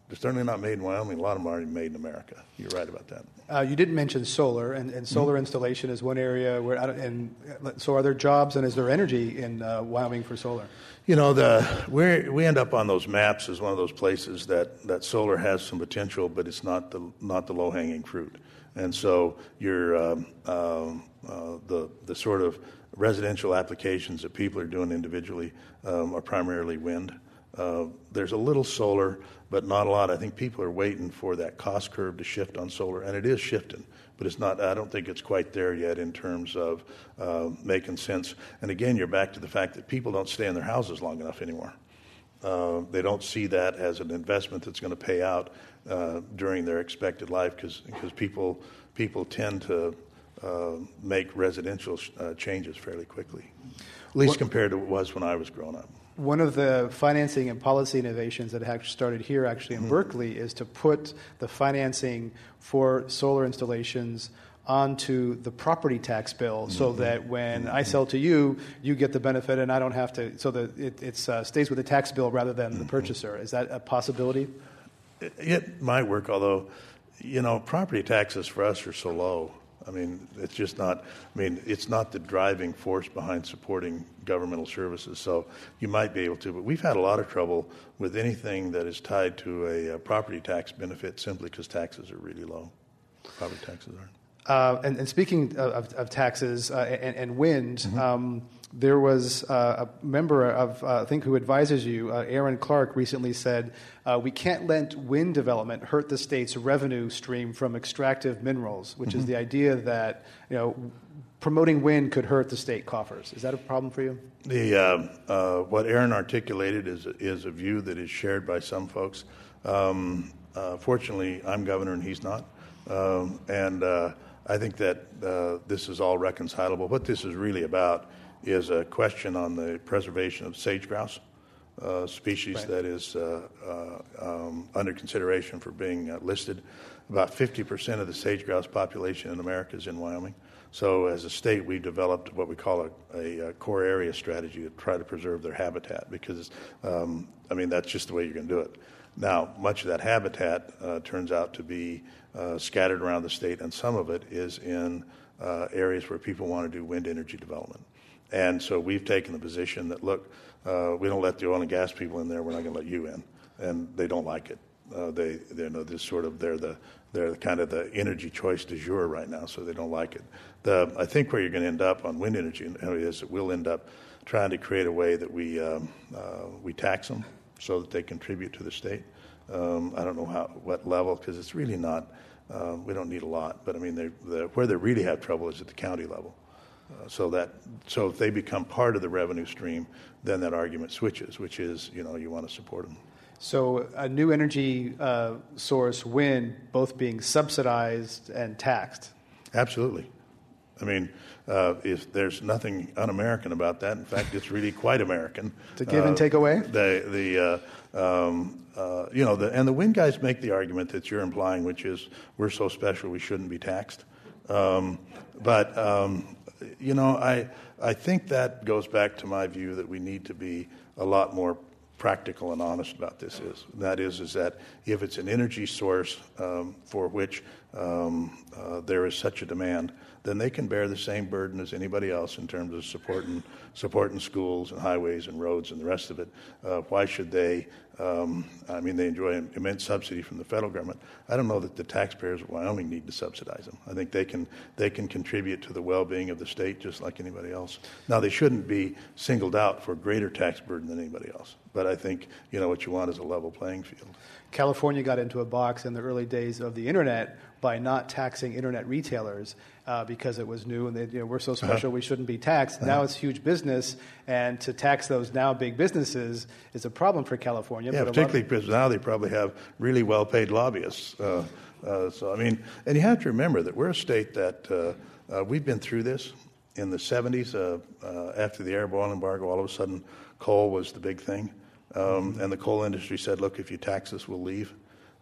[SPEAKER 3] they're certainly not made in Wyoming. A lot of them are already made in America. You're right about that.
[SPEAKER 2] Uh, you didn't mention solar, and, and solar mm-hmm. installation is one area where. And so, are there jobs and is there energy in uh, Wyoming for solar?
[SPEAKER 3] You know, the we we end up on those maps as one of those places that, that solar has some potential, but it's not the not the low hanging fruit. And so your um, um, uh, the the sort of residential applications that people are doing individually um, are primarily wind. Uh, there's a little solar, but not a lot. I think people are waiting for that cost curve to shift on solar, and it is shifting, but it's not. I don't think it's quite there yet in terms of uh, making sense. And again, you're back to the fact that people don't stay in their houses long enough anymore. Uh, they don't see that as an investment that's going to pay out uh, during their expected life because people people tend to uh, make residential uh, changes fairly quickly, at least what, compared to what it was when I was growing up.
[SPEAKER 2] One of the financing and policy innovations that have started here actually in mm-hmm. Berkeley is to put the financing for solar installations onto the property tax bill mm-hmm. so that when mm-hmm. I sell to you, you get the benefit and I don't have to, so that it it's, uh, stays with the tax bill rather than mm-hmm. the purchaser. Is that a possibility?
[SPEAKER 3] It, it might work, although, you know, property taxes for us are so low. I mean, it's just not. I mean, it's not the driving force behind supporting governmental services. So you might be able to, but we've had a lot of trouble with anything that is tied to a, a property tax benefit simply because taxes are really low. Property taxes aren't.
[SPEAKER 2] Uh, and, and, speaking of, of taxes uh, and, and, wind, mm-hmm. um, there was uh, a member of, uh, I think, who advises you, uh, Aaron Clark, recently said, uh, We can't let wind development hurt the state's revenue stream from extractive minerals, which mm-hmm. is the idea that, you know, promoting wind could hurt the state coffers. Is that a problem for you?
[SPEAKER 3] The, what Aaron articulated is, is a view that is shared by some folks. Um, fortunately, I'm governor and he's not. Um, and I think that uh, this is all reconcilable. What this is really about is a question on the preservation of sage grouse, uh, species right. that is uh, uh um, under consideration for being uh, listed. About 50% of the sage grouse population in America is in Wyoming. So, as a state, we've developed what we call a, a, core area strategy to try to preserve their habitat because, um, I mean, that's just the way you're going to do it. Now, much of that habitat uh, turns out to be uh, scattered around the state, and some of it is in uh, areas where people want to do wind energy development. And so we've taken the position that, look, uh, we don't let the oil and gas people in there, we're not going to let you in. And they don't like it. Uh, they, they you know this sort of they're the they're the kind of the energy choice du jour right now, so they don't like it. The, I think where you're going to end up on wind energy is that we'll end up trying to create a way that we um, uh, we tax them so that they contribute to the state. Um, I don't know how what level because it's really not uh, we don't need a lot, but I mean, they, where they really have trouble is at the county level. So that so if they become part of the revenue stream, then that argument switches, which is you know you want to support them.
[SPEAKER 2] So a new energy uh, source, wind, both being subsidized and taxed.
[SPEAKER 3] Absolutely. I mean, uh, if there's nothing un-American about that. In fact, it's really quite American.
[SPEAKER 2] to give and uh, take away.
[SPEAKER 3] The the uh, um, uh, you know, the, and the wind guys make the argument that you're implying, which is we're so special we shouldn't be taxed. Um, but um, you know, I I think that goes back to my view that we need to be a lot more practical and honest about this is. That is, is that if it's an energy source um, for which um, uh, there is such a demand, then they can bear the same burden as anybody else in terms of supporting supporting schools and highways and roads and the rest of it. Uh, why should they? Um, I mean, they enjoy an immense subsidy from the federal government. I don't know that the taxpayers of Wyoming need to subsidize them. I think they can they can contribute to the well-being of the state just like anybody else. Now, they shouldn't be singled out for greater tax burden than anybody else. But I think you know what you want is a level playing field.
[SPEAKER 2] California got into a box in the early days of the internet by not taxing internet retailers uh, because it was new and they, you know, we're so uh-huh. special uh-huh. we shouldn't be taxed. Uh-huh. Now it's huge business, and to tax those now big businesses is a problem for California.
[SPEAKER 3] Yeah, particularly of- because now they probably have really well paid lobbyists. Uh, uh, so, I mean, and you have to remember that we're a state that uh, uh, we've been through this. In the 70s, after the Arab oil embargo, all of a sudden coal was the big thing. Um, and the coal industry said, look, if you tax us, we'll leave.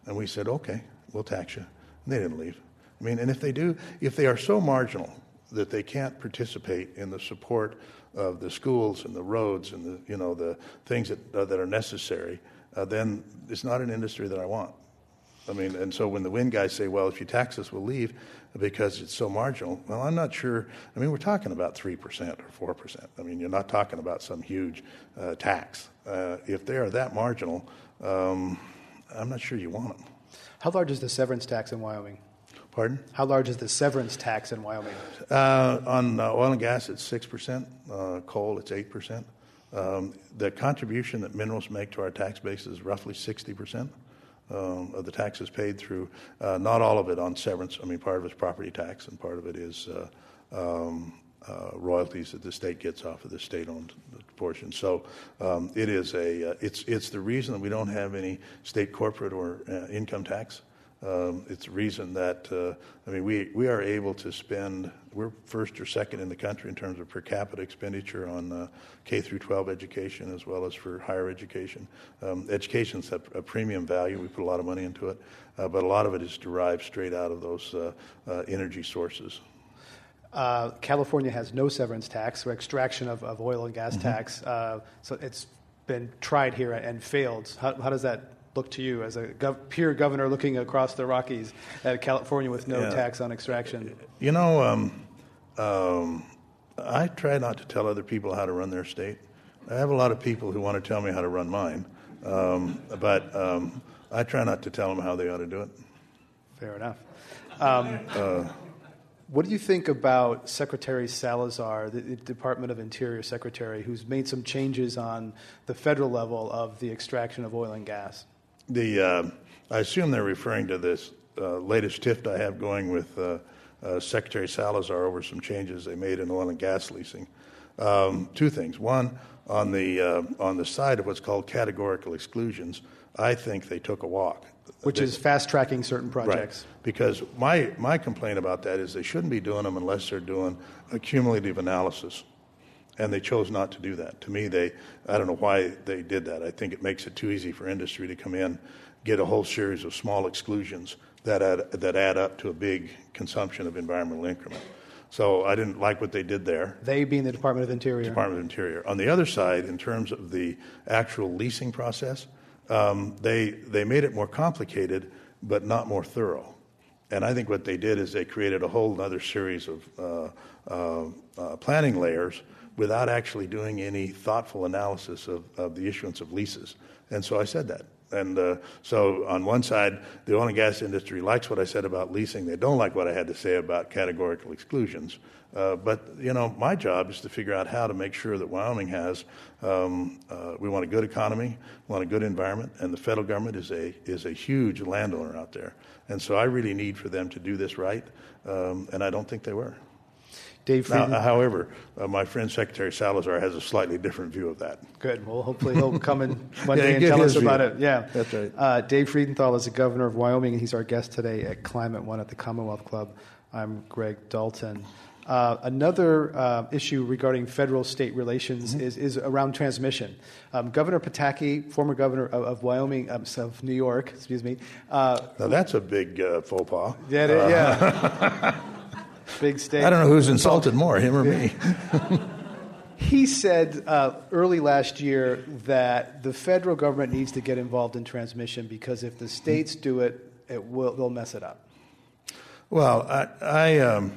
[SPEAKER 3] And we said, okay, we'll tax you. And they didn't leave. I mean, and if they do, if they are so marginal that they can't participate in the support of the schools and the roads and the, you know, the things that, uh, that are necessary, uh, then it's not an industry that I want. I mean, and so when the wind guys say, well, if you tax us, we'll leave because it's so marginal, well, I'm not sure. I mean, we're talking about 3% or 4%. I mean, you're not talking about some huge uh, tax. Uh, if they are that marginal, um, I'm not sure you want them.
[SPEAKER 2] How large is the severance tax in Wyoming?
[SPEAKER 3] Pardon?
[SPEAKER 2] How large is the severance tax in Wyoming?
[SPEAKER 3] Uh, on uh, oil and gas, it's 6%. Uh, coal, it's 8%. Um, the contribution that minerals make to our tax base is roughly 60% um, of the taxes paid through, uh, not all of it on severance. I mean, part of it's property tax, and part of it is uh, um, uh, royalties that the state gets off of the state-owned portion. So um, it is a uh, it's it's the reason that we don't have any state corporate or uh, income tax Um, it's the reason that, uh, I mean, we, we are able to spend, we're first or second in the country in terms of per capita expenditure on uh, K through 12 education as well as for higher education. Um, education's a, a premium value. We put a lot of money into it, uh, but a lot of it is derived straight out of those uh, uh, energy sources.
[SPEAKER 2] Uh, California has no severance tax or extraction of, of oil and gas mm-hmm. tax. so it's been tried here and failed. How, how does that look to you as a gov- peer governor looking across the Rockies at California with no yeah. tax on extraction?
[SPEAKER 3] You know, um, um, I try not to tell other people how to run their state. I have a lot of people who want to tell me how to run mine, um, but um, I try not to tell them how they ought to do it.
[SPEAKER 2] Fair enough. Um, uh, what do you think about Secretary Salazar, the Department of Interior Secretary, who's made some changes on the federal level of the extraction of oil and gas?
[SPEAKER 3] The, uh, I assume they're referring to this uh, latest tiff I have going with uh, uh, Secretary Salazar over some changes they made in oil and gas leasing. Um, two things. One, on the, uh, on the side of what's called categorical exclusions, I think they took a walk.
[SPEAKER 2] Which
[SPEAKER 3] they,
[SPEAKER 2] is fast tracking certain projects.
[SPEAKER 3] Right. Because my, my complaint about that is they shouldn't be doing them unless they're doing a cumulative analysis and they chose not to do that. To me, they I don't know why they did that. I think it makes it too easy for industry to come in, get a whole series of small exclusions that add, that add up to a big consumption of environmental increment. So I didn't like what they did there.
[SPEAKER 2] They being the Department of Interior.
[SPEAKER 3] Department of Interior. On the other side, in terms of the actual leasing process, um, they they made it more complicated, but not more thorough. And I think what they did is they created a whole other series of uh, uh, uh, planning layers without actually doing any thoughtful analysis of, of the issuance of leases. And so I said that. And uh, so, on one side, the oil and gas industry likes what I said about leasing. They don't like what I had to say about categorical exclusions. Uh, but you know, my job is to figure out how to make sure that Wyoming has. Um, uh, we want a good economy, we want a good environment, and the federal government is a is a huge landowner out there. And so, I really need for them to do this right, um, and I don't think they were.
[SPEAKER 2] Dave Frieden.
[SPEAKER 3] Now, however, uh, my friend Secretary Salazar has a slightly different view of that.
[SPEAKER 2] Good. Well, hopefully he'll come in one day and tell us about it. Yeah,
[SPEAKER 3] that's right. Uh,
[SPEAKER 2] Dave Freudenthal is the governor of Wyoming, and he's our guest today at Climate One at the Commonwealth Club. I'm Greg Dalton. Uh, another uh, issue regarding federal state relations mm-hmm. is, is around transmission. Um, governor Pataki, former governor of, of Wyoming, um, of New York, excuse me.
[SPEAKER 3] Uh, now that's a big uh, faux pas.
[SPEAKER 2] Yeah, yeah. big state.
[SPEAKER 3] I don't know who's insulted more, him or me.
[SPEAKER 2] he said uh, early last year that the federal government needs to get involved in transmission because if the states do it, it will they'll mess it up.
[SPEAKER 3] Well, I, I um,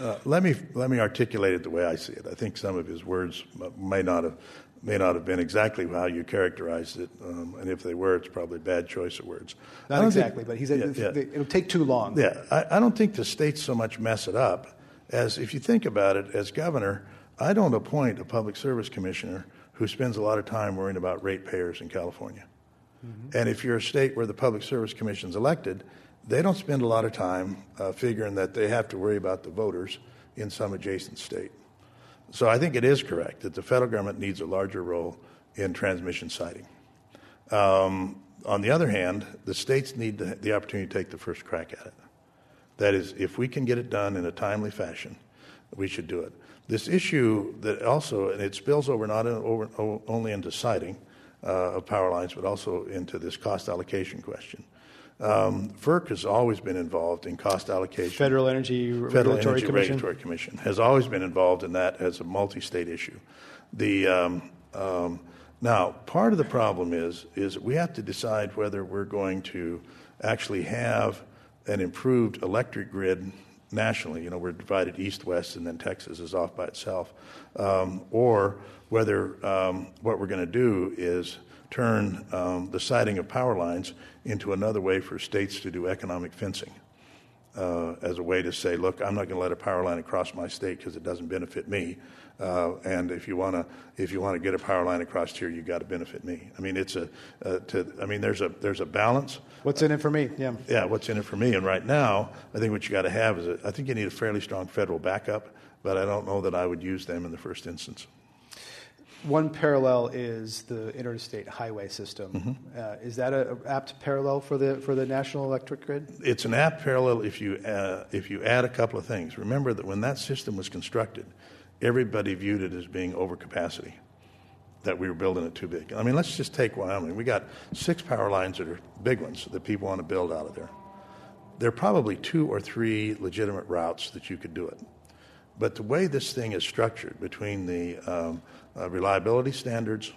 [SPEAKER 3] uh, let me let me articulate it the way I see it. I think some of his words may not have may not have been exactly how you characterized it, um, and if they were, it's probably a bad choice of words.
[SPEAKER 2] Not exactly, think, but he said yeah, yeah. it'll take too long.
[SPEAKER 3] Yeah, I, I, don't think the states so much mess it up as if you think about it. As governor, I don't appoint a public service commissioner who spends a lot of time worrying about ratepayers in California. Mm-hmm. And if you're a state where the public service commission is elected, they don't spend a lot of time uh, figuring that they have to worry about the voters in some adjacent state. So I think it is correct that the federal government needs a larger role in transmission siting. Um, on the other hand, the states need the, the opportunity to take the first crack at it. That is, if we can get it done in a timely fashion, we should do it. This issue that also, and it spills over not in, over, only into siting uh, of power lines, but also into this cost allocation question. Um, FERC has always been involved in cost allocation.
[SPEAKER 2] Federal Energy
[SPEAKER 3] Federal
[SPEAKER 2] Regulatory
[SPEAKER 3] Energy
[SPEAKER 2] Commission.
[SPEAKER 3] Regulatory Commission has always been involved in that as a multi-state issue. The um, um, now part of the problem is is we have to decide whether we're going to actually have an improved electric grid nationally. You know, we're divided east-west, and then Texas is off by itself, um, or whether um, what we're going to do is turn um, the siting of power lines into another way for states to do economic fencing. Uh, as a way to say, look, I'm not going to let a power line across my state because it doesn't benefit me. Uh, and if you want to, if you want to get a power line across here, you've got to benefit me. I mean, it's a, uh, to, I mean, there's a, there's a balance.
[SPEAKER 2] What's in it for me? Yeah.
[SPEAKER 3] Yeah. What's in it for me? And right now, I think what you got to have is, a, I think you need a fairly strong federal backup, but I don't know that I would use them in the first instance.
[SPEAKER 2] One parallel is the interstate highway system. Mm-hmm. Uh, is that an apt parallel for the for the national electric grid?
[SPEAKER 3] It's an apt parallel if you uh, if you add a couple of things. Remember that when that system was constructed, everybody viewed it as being overcapacity. That we were building it too big. I mean, let's just take Wyoming. We got six power lines that are big ones that people want to build out of there. There are probably two or three legitimate routes that you could do it. But the way this thing is structured between the um, uh, reliability standards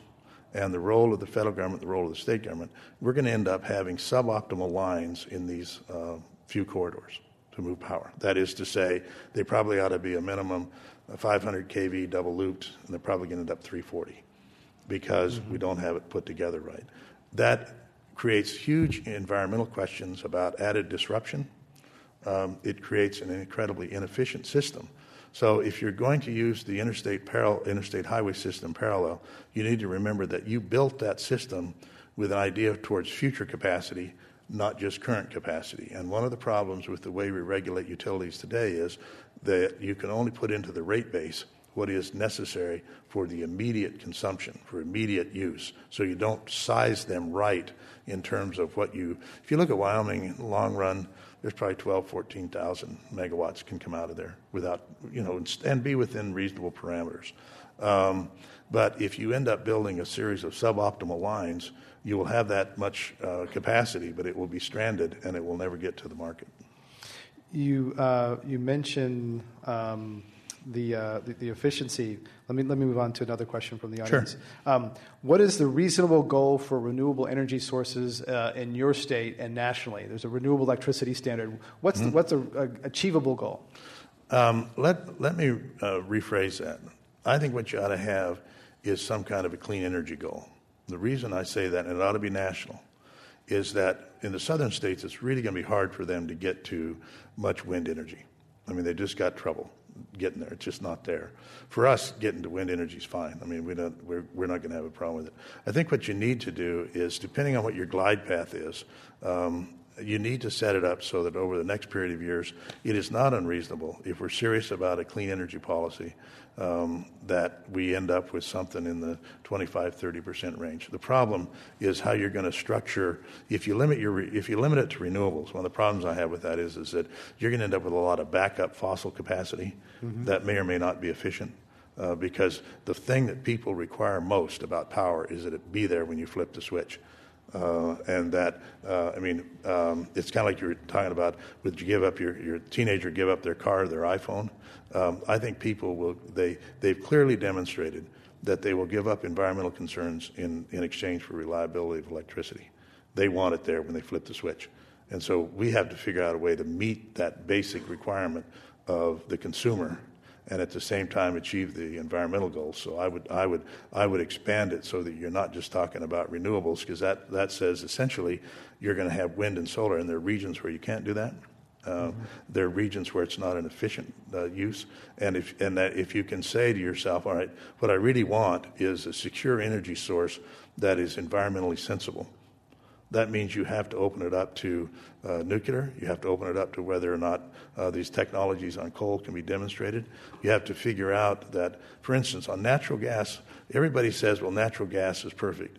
[SPEAKER 3] and the role of the federal government, the role of the state government, we're going to end up having suboptimal lines in these uh, few corridors to move power. That is to say, they probably ought to be a minimum 500 kV double looped, and they're probably going to end up 340 because mm-hmm. we don't have it put together right. That creates huge environmental questions about added disruption. Um, it creates an incredibly inefficient system so if you're going to use the interstate, parallel, interstate highway system parallel, you need to remember that you built that system with an idea towards future capacity, not just current capacity. And one of the problems with the way we regulate utilities today is that you can only put into the rate base what is necessary for the immediate consumption, for immediate use. So you don't size them right in terms of what you. If you look at Wyoming long run, there's probably 12, 14,000 megawatts can come out of there without, you know, and be within reasonable parameters. Um, but if you end up building a series of suboptimal lines, you will have that much uh, capacity, but it will be stranded and it will never get to the market.
[SPEAKER 2] You, uh, you mentioned um, the, uh, the, the, efficiency. Let me, let me move on to another question from the audience.
[SPEAKER 3] Sure. Um,
[SPEAKER 2] what is the reasonable goal for renewable energy sources uh, in your state and nationally? There's a renewable electricity standard. What's, mm-hmm. the, what's a, a, achievable goal?
[SPEAKER 3] Um, let, let me uh, rephrase that. I think what you ought to have is some kind of a clean energy goal. The reason I say that, and it ought to be national, is that in the southern states, it's really going to be hard for them to get to much wind energy. I mean, they just got trouble getting there. It's just not there. For us, getting to wind energy is fine. I mean, we don't, we're, we're not going to have a problem with it. I think what you need to do is, depending on what your glide path is, um, you need to set it up so that over the next period of years, it is not unreasonable if we're serious about a clean energy policy um, that we end up with something in the 25, 30 percent range. The problem is how you're going to structure. If you limit your if you limit it to renewables, one of the problems I have with that is is that you're going to end up with a lot of backup fossil capacity mm-hmm. that may or may not be efficient. Uh, because the thing that people require most about power is that it be there when you flip the switch. Uh, and that, uh, I mean, um, it's kind of like you were talking about would you give up your, your teenager give up their car, their iPhone? Um, I think people will, they, they've clearly demonstrated that they will give up environmental concerns in, in exchange for reliability of electricity. They want it there when they flip the switch. And so we have to figure out a way to meet that basic requirement of the consumer and at the same time achieve the environmental goals. So I would, I would, I would expand it so that you're not just talking about renewables, because that, that says essentially you're going to have wind and solar, and there are regions where you can't do that. Mm-hmm. There are regions where it's not an efficient uh, use, and if and that if you can say to yourself, "All right, what I really want is a secure energy source that is environmentally sensible," that means you have to open it up to uh, nuclear. You have to open it up to whether or not uh, these technologies on coal can be demonstrated. You have to figure out that, for instance, on natural gas, everybody says, well, natural gas is perfect.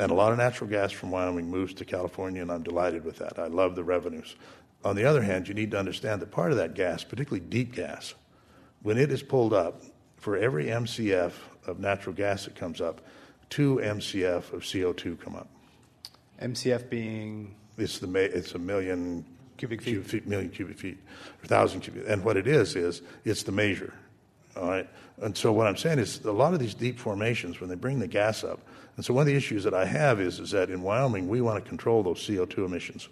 [SPEAKER 3] And a lot of natural gas from Wyoming moves to California, and I'm delighted with that. I love the revenues. On the other hand, you need to understand that part of that gas, particularly deep gas, when it is pulled up, for every MCF of natural gas that comes up, two MCF of CO2 come up.
[SPEAKER 2] MCF being
[SPEAKER 3] it's the it's a million
[SPEAKER 2] cubic feet.
[SPEAKER 3] feet, million cubic feet, or thousand cubic. And what it is is it's the measure. All right. And so what I'm saying is a lot of these deep formations when they bring the gas up. And so one of the issues that I have is is that in Wyoming we want to control those CO2 emissions,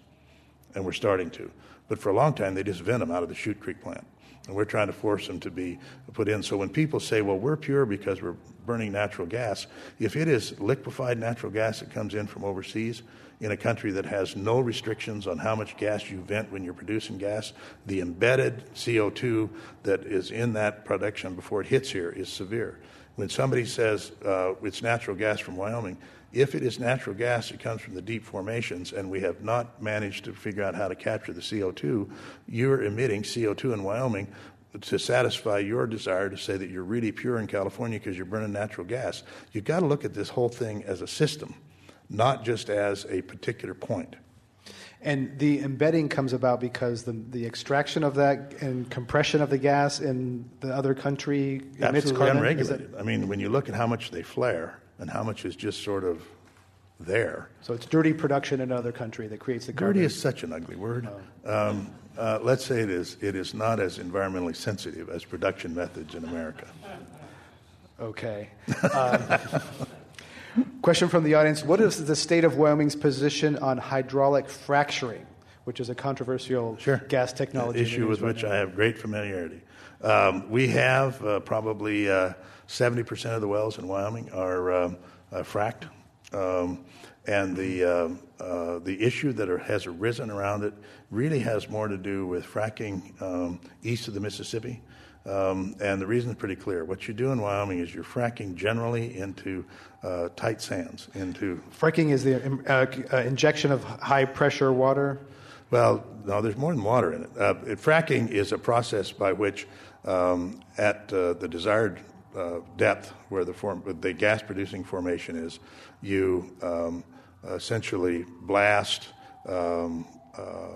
[SPEAKER 3] and we're starting to. But for a long time they just vent them out of the Shute Creek plant and we're trying to force them to be put in. So when people say, well, we're pure because we're burning natural gas, if it is liquefied natural gas that comes in from overseas, in a country that has no restrictions on how much gas you vent when you're producing gas, the embedded CO2 that is in that production before it hits here is severe. When somebody says uh, it's natural gas from Wyoming, if it is natural gas that comes from the deep formations and we have not managed to figure out how to capture the CO2, you're emitting CO2 in Wyoming to satisfy your desire to say that you're really pure in California because you're burning natural gas. You've got to look at this whole thing as a system, not just as a particular point.
[SPEAKER 2] And the embedding comes about because the, the extraction of that and compression of the gas in the other country emits
[SPEAKER 3] Absolutely
[SPEAKER 2] carbon.
[SPEAKER 3] unregulated. I mean, when you look at how much they flare and how much is just sort of there.
[SPEAKER 2] So it's dirty production in another country that creates the carbon.
[SPEAKER 3] Dirty is such an ugly word. Um, uh, let's say it is. It is not as environmentally sensitive as production methods in America.
[SPEAKER 2] Okay. Um, question from the audience What is the state of Wyoming's position on hydraulic fracturing, which is a controversial
[SPEAKER 3] Sure.
[SPEAKER 2] gas technology?
[SPEAKER 3] issue with
[SPEAKER 2] right
[SPEAKER 3] which
[SPEAKER 2] now?
[SPEAKER 3] I have great familiarity. Um, we have uh, probably uh, 70% of the wells in Wyoming are um, uh, fracked. Um, and the, um uh, the issue that are, has arisen around it really has more to do with fracking um, east of the Mississippi. Um, and the reason is pretty clear. What you do in Wyoming is you're fracking generally into uh, tight sands, into
[SPEAKER 2] Fracking is the um, uh, uh, injection of high pressure water.
[SPEAKER 3] Well, no, there's more than water in it. Uh, it- fracking is a process by which, um, at uh, the desired uh, depth where the, form, the gas producing formation is, you um, essentially blast um, uh,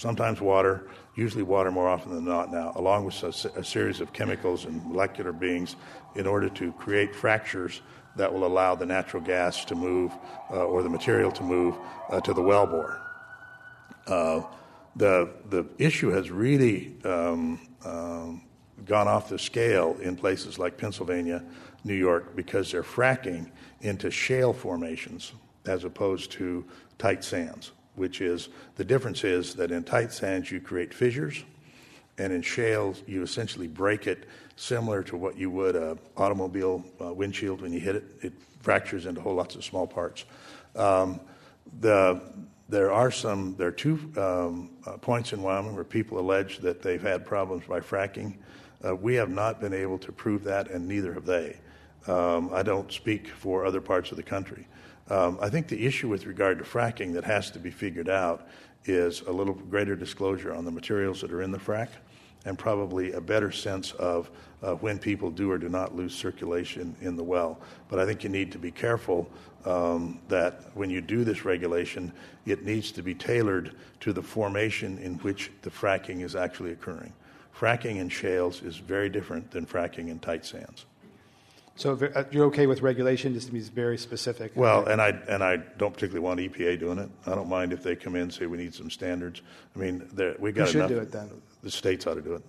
[SPEAKER 3] sometimes water, usually water more often than not now, along with a, a series of chemicals and molecular beings in order to create fractures that will allow the natural gas to move uh, or the material to move uh, to the wellbore. Uh, the the issue has really um, um, gone off the scale in places like Pennsylvania, New York, because they're fracking into shale formations as opposed to tight sands. Which is the difference is that in tight sands you create fissures, and in shales you essentially break it, similar to what you would a automobile uh, windshield when you hit it. It fractures into whole lots of small parts. Um, the there are some. There are two um, uh, points in Wyoming where people allege that they've had problems by fracking. Uh, we have not been able to prove that, and neither have they. Um, I don't speak for other parts of the country. Um, I think the issue with regard to fracking that has to be figured out is a little greater disclosure on the materials that are in the frack, and probably a better sense of uh, when people do or do not lose circulation in the well. But I think you need to be careful um, that when you do this regulation, it needs to be tailored to the formation in which the fracking is actually occurring. Fracking in shales is very different than fracking in tight sands.
[SPEAKER 2] So uh, you're okay with regulation, just to be very specific.
[SPEAKER 3] Well, and I and I don't particularly want EPA doing it. I don't mind if they come in and say we need some standards. I mean, we got
[SPEAKER 2] should
[SPEAKER 3] enough.
[SPEAKER 2] do it then?
[SPEAKER 3] The states ought to do it,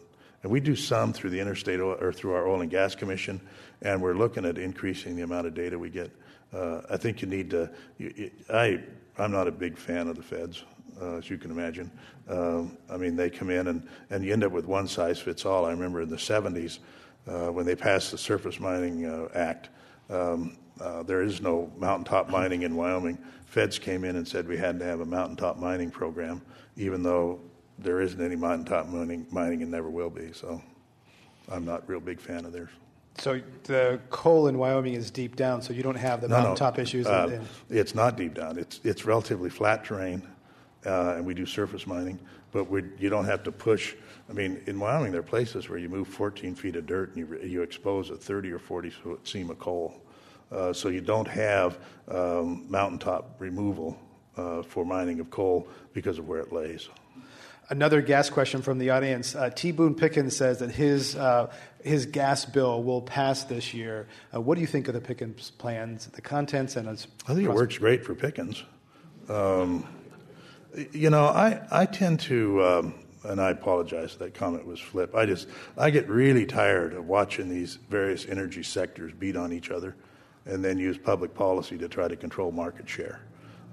[SPEAKER 3] and we do some through the interstate oil, or through our oil and gas commission, and we're looking at increasing the amount of data we get. Uh, I think you need to. You, you, I I'm not a big fan of the feds. Uh, as you can imagine, um, I mean they come in and, and you end up with one size fits all. I remember in the 70s uh, when they passed the Surface Mining uh, Act, um, uh, there is no mountaintop mining in Wyoming. Feds came in and said we had to have a mountaintop mining program, even though there isn't any mountaintop mining, mining and never will be. So I'm not a real big fan of theirs.
[SPEAKER 2] So the coal in Wyoming is deep down, so you don't have the
[SPEAKER 3] No, no.
[SPEAKER 2] mountaintop issues.
[SPEAKER 3] Uh,
[SPEAKER 2] in, in,
[SPEAKER 3] It's not deep down. It's, it's relatively flat terrain, uh, and we do surface mining, but we, you don't have to push. I mean, in Wyoming, there are places where you move 14 feet of dirt and you, you expose a 30 or 40 foot seam of coal. Uh, so you don't have um, mountaintop removal uh, for mining of coal because of where it lays.
[SPEAKER 2] Another gas question from the audience. Uh, T. Boone Pickens says that his uh, his gas bill will pass this year. Uh, what do you think of the Pickens plans, the contents, and its?
[SPEAKER 3] I think it works great for Pickens. Um, you know, I, I tend to, um, and I apologize, that comment was flip. I just, I get really tired of watching these various energy sectors beat on each other and then use public policy to try to control market share,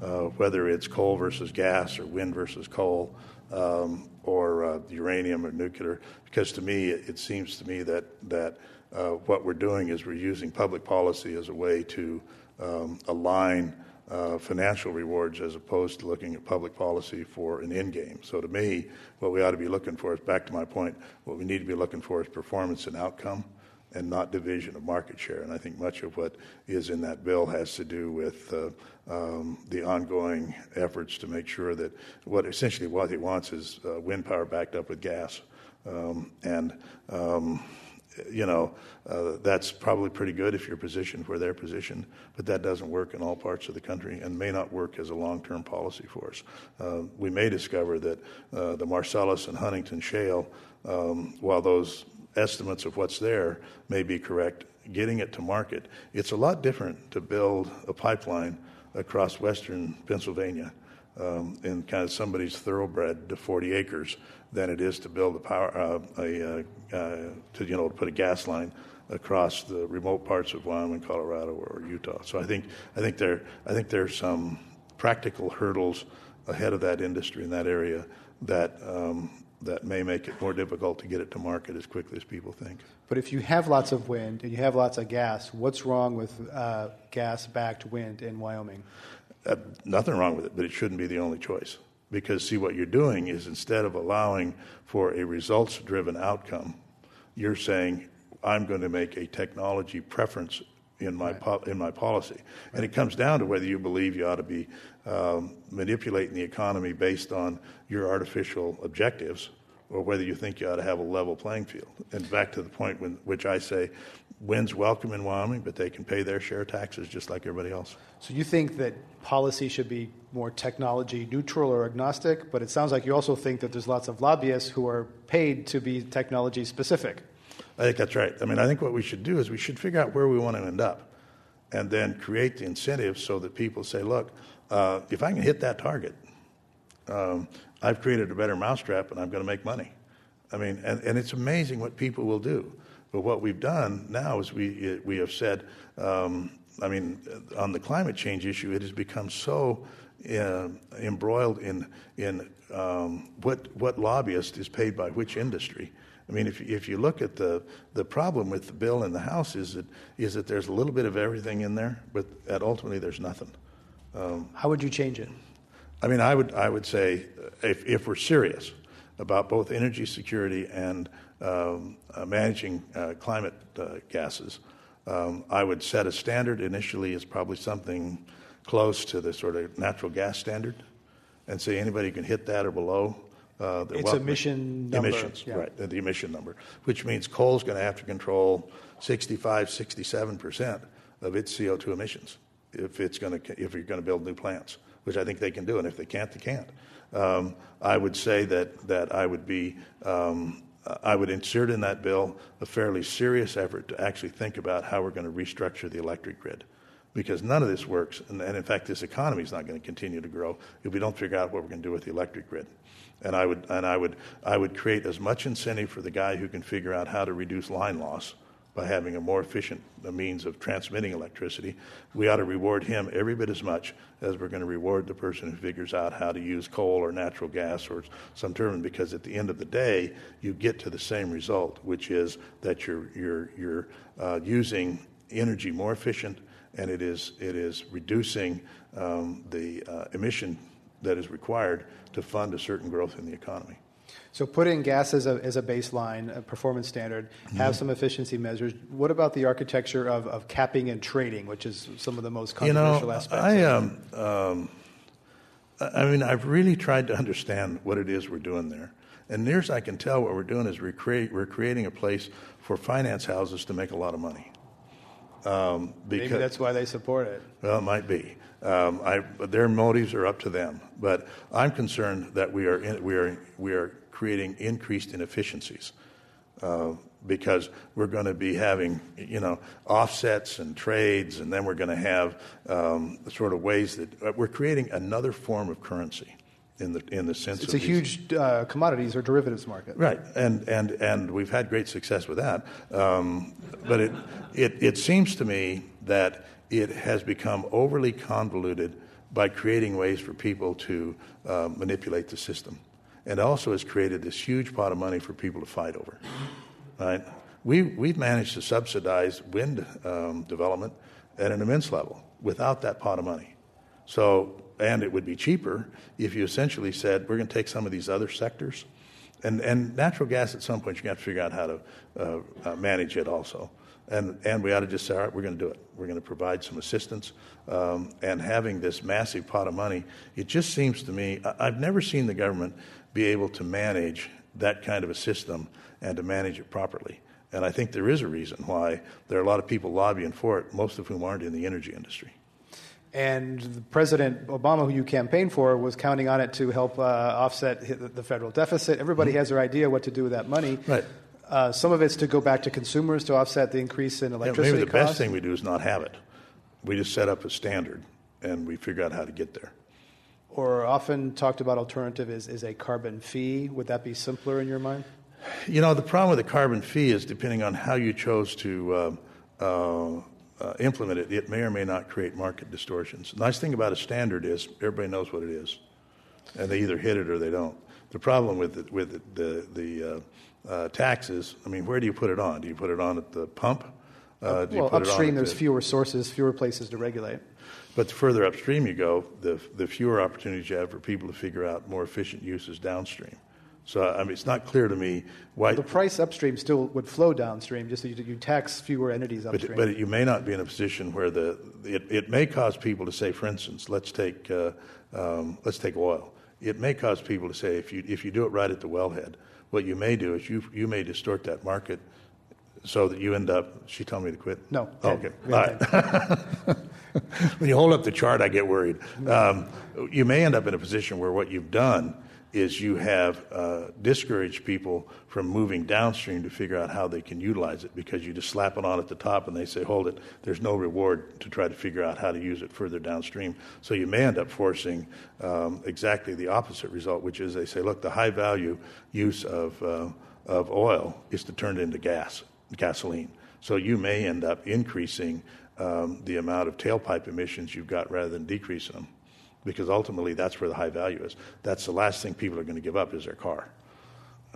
[SPEAKER 3] uh, whether it's coal versus gas or wind versus coal. Um, or uh, uranium or nuclear, because to me, it, it seems to me that that uh, what we're doing is we're using public policy as a way to um, align uh, financial rewards as opposed to looking at public policy for an end game. So to me, what we ought to be looking for is back to my point. What we need to be looking for is performance and outcome, and not division of market share. And I think much of what is in that bill has to do with uh, um, the ongoing efforts to make sure that what essentially what he wants is uh, wind power backed up with gas. Um, and um, you know, uh, that's probably pretty good if you're positioned where they're positioned, but that doesn't work in all parts of the country and may not work as a long term policy for us. Uh, we may discover that uh, the Marcellus and Huntington Shale, um, while those estimates of what's there may be correct, getting it to market, it's a lot different to build a pipeline across western Pennsylvania um, in kind of somebody's thoroughbred to 40 acres than it is to build a power uh, a uh, uh, to you know to put a gas line across the remote parts of Wyoming, Colorado, or Utah. So I think I think there I think there's some practical hurdles ahead of that industry in that area that um, that may make it more difficult to get it to market as quickly as people think.
[SPEAKER 2] But if you have lots of wind and you have lots of gas, what's wrong with uh, gas-backed wind in Wyoming?
[SPEAKER 3] Uh, nothing wrong with it, but it shouldn't be the only choice. Because, see, what you're doing is instead of allowing for a results driven outcome, you're saying, I'm going to make a technology preference in my, right. po- in my policy. Right. And it comes down to whether you believe you ought to be um, manipulating the economy based on your artificial objectives or whether you think you ought to have a level playing field. And back to the point when, which I say, wind's welcome in Wyoming, but they can pay their share of taxes just like everybody else.
[SPEAKER 2] So you think that policy should be more technology neutral or agnostic, but it sounds like you also think that there's lots of lobbyists who are paid to be technology specific.
[SPEAKER 3] I think that's right. I mean, I think what we should do is we should figure out where we want to end up and then create the incentives so that people say, look, uh, if I can hit that target, um, I've created a better mousetrap and I'm going to make money. I mean, and, and it's amazing what people will do. But what we've done now is we, we have said, um, I mean, on the climate change issue, it has become so uh, embroiled in, in um, what, what lobbyist is paid by which industry. I mean, if, if you look at the, the problem with the bill in the House is that, is that there's a little bit of everything in there, but ultimately there's nothing.
[SPEAKER 2] Um, How would you change it?
[SPEAKER 3] I mean, I would, I would say if, if we're serious about both energy security and um, uh, managing uh, climate uh, gases, um, I would set a standard initially as probably something close to the sort of natural gas standard and say anybody can hit that or below.
[SPEAKER 2] Uh, it's emission number.
[SPEAKER 3] Emissions,
[SPEAKER 2] yeah.
[SPEAKER 3] right, the emission number, which means coal is going to have to control 65, 67% of its CO2 emissions if, it's going to, if you're going to build new plants which I think they can do, and if they can't, they can't. Um, I would say that, that I would be um, I would insert in that bill a fairly serious effort to actually think about how we're going to restructure the electric grid. Because none of this works, and, and in fact, this economy is not going to continue to grow if we don't figure out what we're going to do with the electric grid. And I would, and I would, I would create as much incentive for the guy who can figure out how to reduce line loss by having a more efficient means of transmitting electricity, we ought to reward him every bit as much as we're going to reward the person who figures out how to use coal or natural gas or some turbine. Because at the end of the day, you get to the same result, which is that you're you're you're uh, using energy more efficient, and it is it is reducing um, the uh, emission that is required to fund a certain growth in the economy.
[SPEAKER 2] So put in gas as a, as a baseline, a performance standard, have mm-hmm. some efficiency measures. What about the architecture of, of capping and trading, which is some of the most controversial
[SPEAKER 3] you know,
[SPEAKER 2] aspects?
[SPEAKER 3] I, um, um, I mean, I've really tried to understand what it is we're doing there. And near as I can tell, what we're doing is we're, create, we're creating a place for finance houses to make a lot of money.
[SPEAKER 2] Um, because, Maybe that's why they support it.
[SPEAKER 3] Well, it might be. Um, I, their motives are up to them. But I'm concerned that we are, in, we are, we are creating increased inefficiencies. Uh, because we're going to be having, you know, offsets and trades, and then we're going to have um, sort of ways that uh, we're creating another form of currency in the in the sense of
[SPEAKER 2] it's a huge uh, commodities or derivatives market,
[SPEAKER 3] right? And and and we've had great success with that, um, but it it it seems to me that it has become overly convoluted by creating ways for people to uh, manipulate the system and also has created this huge pot of money for people to fight over. Right? We, we've managed to subsidize wind um, development at an immense level without that pot of money. So, and it would be cheaper if you essentially said, we're going to take some of these other sectors. And, and natural gas, at some point, you got to figure out how to uh, uh, manage it also. And, and we ought to just say, all right, we're going to do it. We're going to provide some assistance. Um, and having this massive pot of money, it just seems to me, I, I've never seen the government be able to manage that kind of a system and to manage it properly. And I think there is a reason why there are a lot of people lobbying for it, most of whom aren't in the energy industry.
[SPEAKER 2] And President Obama, who you campaigned for, was counting on it to help uh, offset the federal deficit. Everybody mm-hmm. has their idea what to do with that money.
[SPEAKER 3] Right.
[SPEAKER 2] Uh, some of it's to go back to consumers to offset the increase in electricity
[SPEAKER 3] yeah, maybe the
[SPEAKER 2] costs.
[SPEAKER 3] best thing we do is not have it. We just set up a standard and we figure out how to get there.
[SPEAKER 2] Or often talked about alternative is, is a carbon fee. Would that be simpler in your mind?
[SPEAKER 3] You know, the problem with the carbon fee is depending on how you chose to uh, uh, uh, implement it, it may or may not create market distortions. The nice thing about a standard is everybody knows what it is, and they either hit it or they don't. The problem with the, with the, the, uh, uh, taxes, I mean, where do you put it on? Do you put it on at the pump?
[SPEAKER 2] Uh, well, upstream, there's the, fewer sources, fewer places to regulate.
[SPEAKER 3] But the further upstream you go, the, the fewer opportunities you have for people to figure out more efficient uses downstream. So I mean, it's not clear to me why
[SPEAKER 2] the price upstream still would flow downstream. Just so you, you tax fewer entities upstream.
[SPEAKER 3] But, but, you may not be in a position where the it, it may cause people to say, for instance, let's take uh, um, let's take oil. It may cause people to say, if you if you do it right at the wellhead, what you may do is you you may distort that market so that you end up. She told me to quit.
[SPEAKER 2] No.
[SPEAKER 3] Oh, okay. All right. when you hold up the chart, I get worried. Um, you may end up in a position where what you've done is you have uh, discouraged people from moving downstream to figure out how they can utilize it because you just slap it on at the top and they say, hold it, there's no reward to try to figure out how to use it further downstream. So you may end up forcing um, exactly the opposite result, which is they say, look, the high value use of, uh, of oil is to turn it into gas, gasoline. So you may end up increasing um, the amount of tailpipe emissions you've got rather than decreasing them because ultimately that's where the high value is. That's the last thing people are going to give up is their car.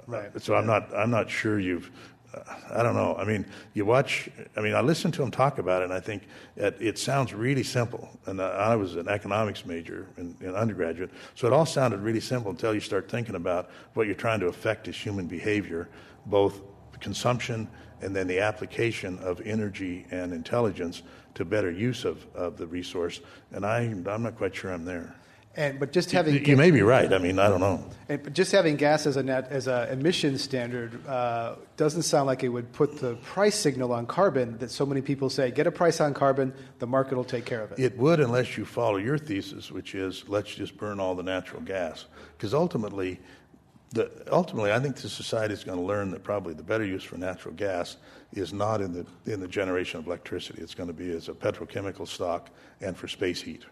[SPEAKER 2] Right.
[SPEAKER 3] So I'm not I'm not sure you've uh, I don't know. I mean, you watch. I mean, I listen to him talk about it, and I think it, it sounds really simple. And uh, I was an economics major in, in, undergraduate, so it all sounded really simple until you start thinking about what you're trying to affect as human behavior, both consumption and then the application of energy and intelligence to better use of, of the resource. And I, I'm not quite sure I'm there.
[SPEAKER 2] And, but just having
[SPEAKER 3] you, you may be right. I mean, I don't know.
[SPEAKER 2] And just having gas as a net as a emission standard uh, doesn't sound like it would put the price signal on carbon that so many people say get a price on carbon, the market will take care of it.
[SPEAKER 3] It would unless you follow your thesis, which is let's just burn all the natural gas, because ultimately the, ultimately, I think the society is going to learn that probably the better use for natural gas is not in the in the generation of electricity. It's going to be as a petrochemical stock and for space heat,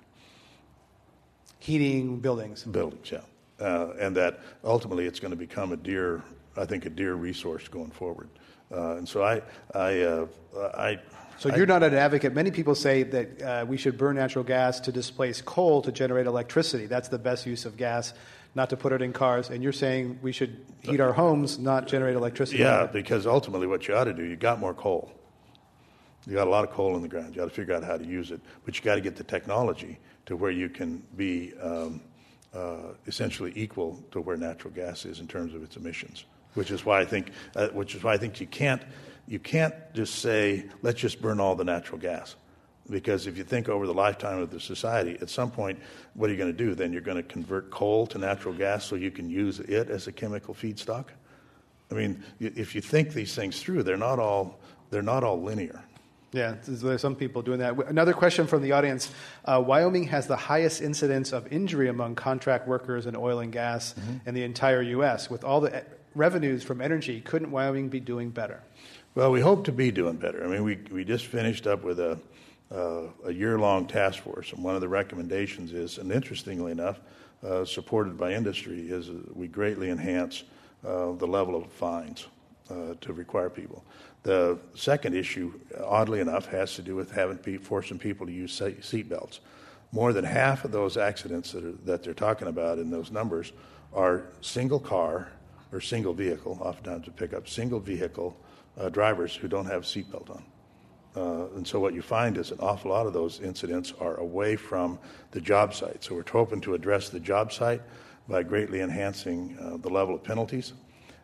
[SPEAKER 2] heating buildings,
[SPEAKER 3] buildings, yeah, uh, and that ultimately it's going to become a dear, I think, a dear resource going forward. Uh, and so I, I, uh, I.
[SPEAKER 2] So you're not an advocate. Many people say that uh, we should burn natural gas to displace coal to generate electricity. That's the best use of gas not to put it in cars, and you're saying we should heat our homes, not generate electricity.
[SPEAKER 3] Yeah, because ultimately, what you ought to do, you got more coal. You got a lot of coal in the ground. You got to figure out how to use it, but you got to get the technology to where you can be um, uh, essentially equal to where natural gas is in terms of its emissions. Which is why I think, uh, which is why I think you can't, you can't just say, let's just burn all the natural gas. Because if you think over the lifetime of the society, at some point, what are you going to do? Then you're going to convert coal to natural gas so you can use it as a chemical feedstock. I mean, if you think these things through, they're not all they're not all linear.
[SPEAKER 2] Yeah, there's some people doing that. Another question from the audience: uh, Wyoming has the highest incidence of injury among contract workers in oil and gas mm-hmm. in the entire U.S. With all the revenues from energy, couldn't Wyoming be doing better?
[SPEAKER 3] Well, we hope to be doing better. I mean, we we just finished up with a uh, a year long task force. And one of the recommendations is, and interestingly enough, uh, supported by industry, is we greatly enhance uh, the level of fines uh, to require people. The second issue, oddly enough, has to do with having pe- forcing people to use seat belts. More than half of those accidents that, are, that they're talking about in those numbers are single car or single vehicle, oftentimes to pick up single vehicle uh, drivers who don't have seatbelt on. Uh, and so what you find is an awful lot of those incidents are away from the job site. So we're hoping to address the job site by greatly enhancing uh, the level of penalties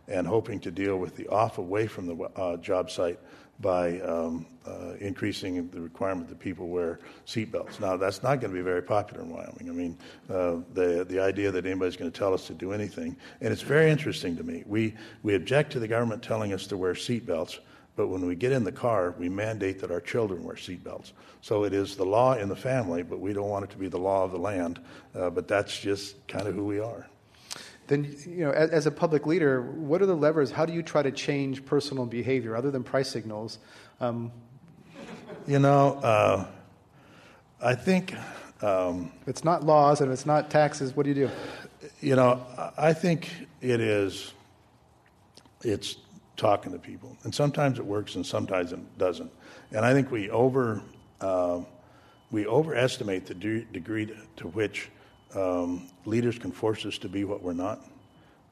[SPEAKER 3] and hoping to deal with the off away from the uh, job site by um, uh, increasing the requirement that people wear seatbelts. Now, that's not going to be very popular in Wyoming. I mean, uh, the the idea that anybody's going to tell us to do anything, and it's very interesting to me. We we object to the government telling us to wear seatbelts, but when we get in the car, we mandate that our children wear seatbelts. So it is the law in the family, but we don't want it to be the law of the land. Uh, but that's just kind of who we are
[SPEAKER 2] then you know as, as, a public leader what are the levers how do you try to change personal behavior other than price signals um,
[SPEAKER 3] you know uh, i think um,
[SPEAKER 2] it's not laws and it's not taxes what do you do
[SPEAKER 3] you know i think it is it's talking to people and sometimes it works and sometimes it doesn't and i think we over uh, we overestimate the de- degree to which um, leaders can force us to be what we're not.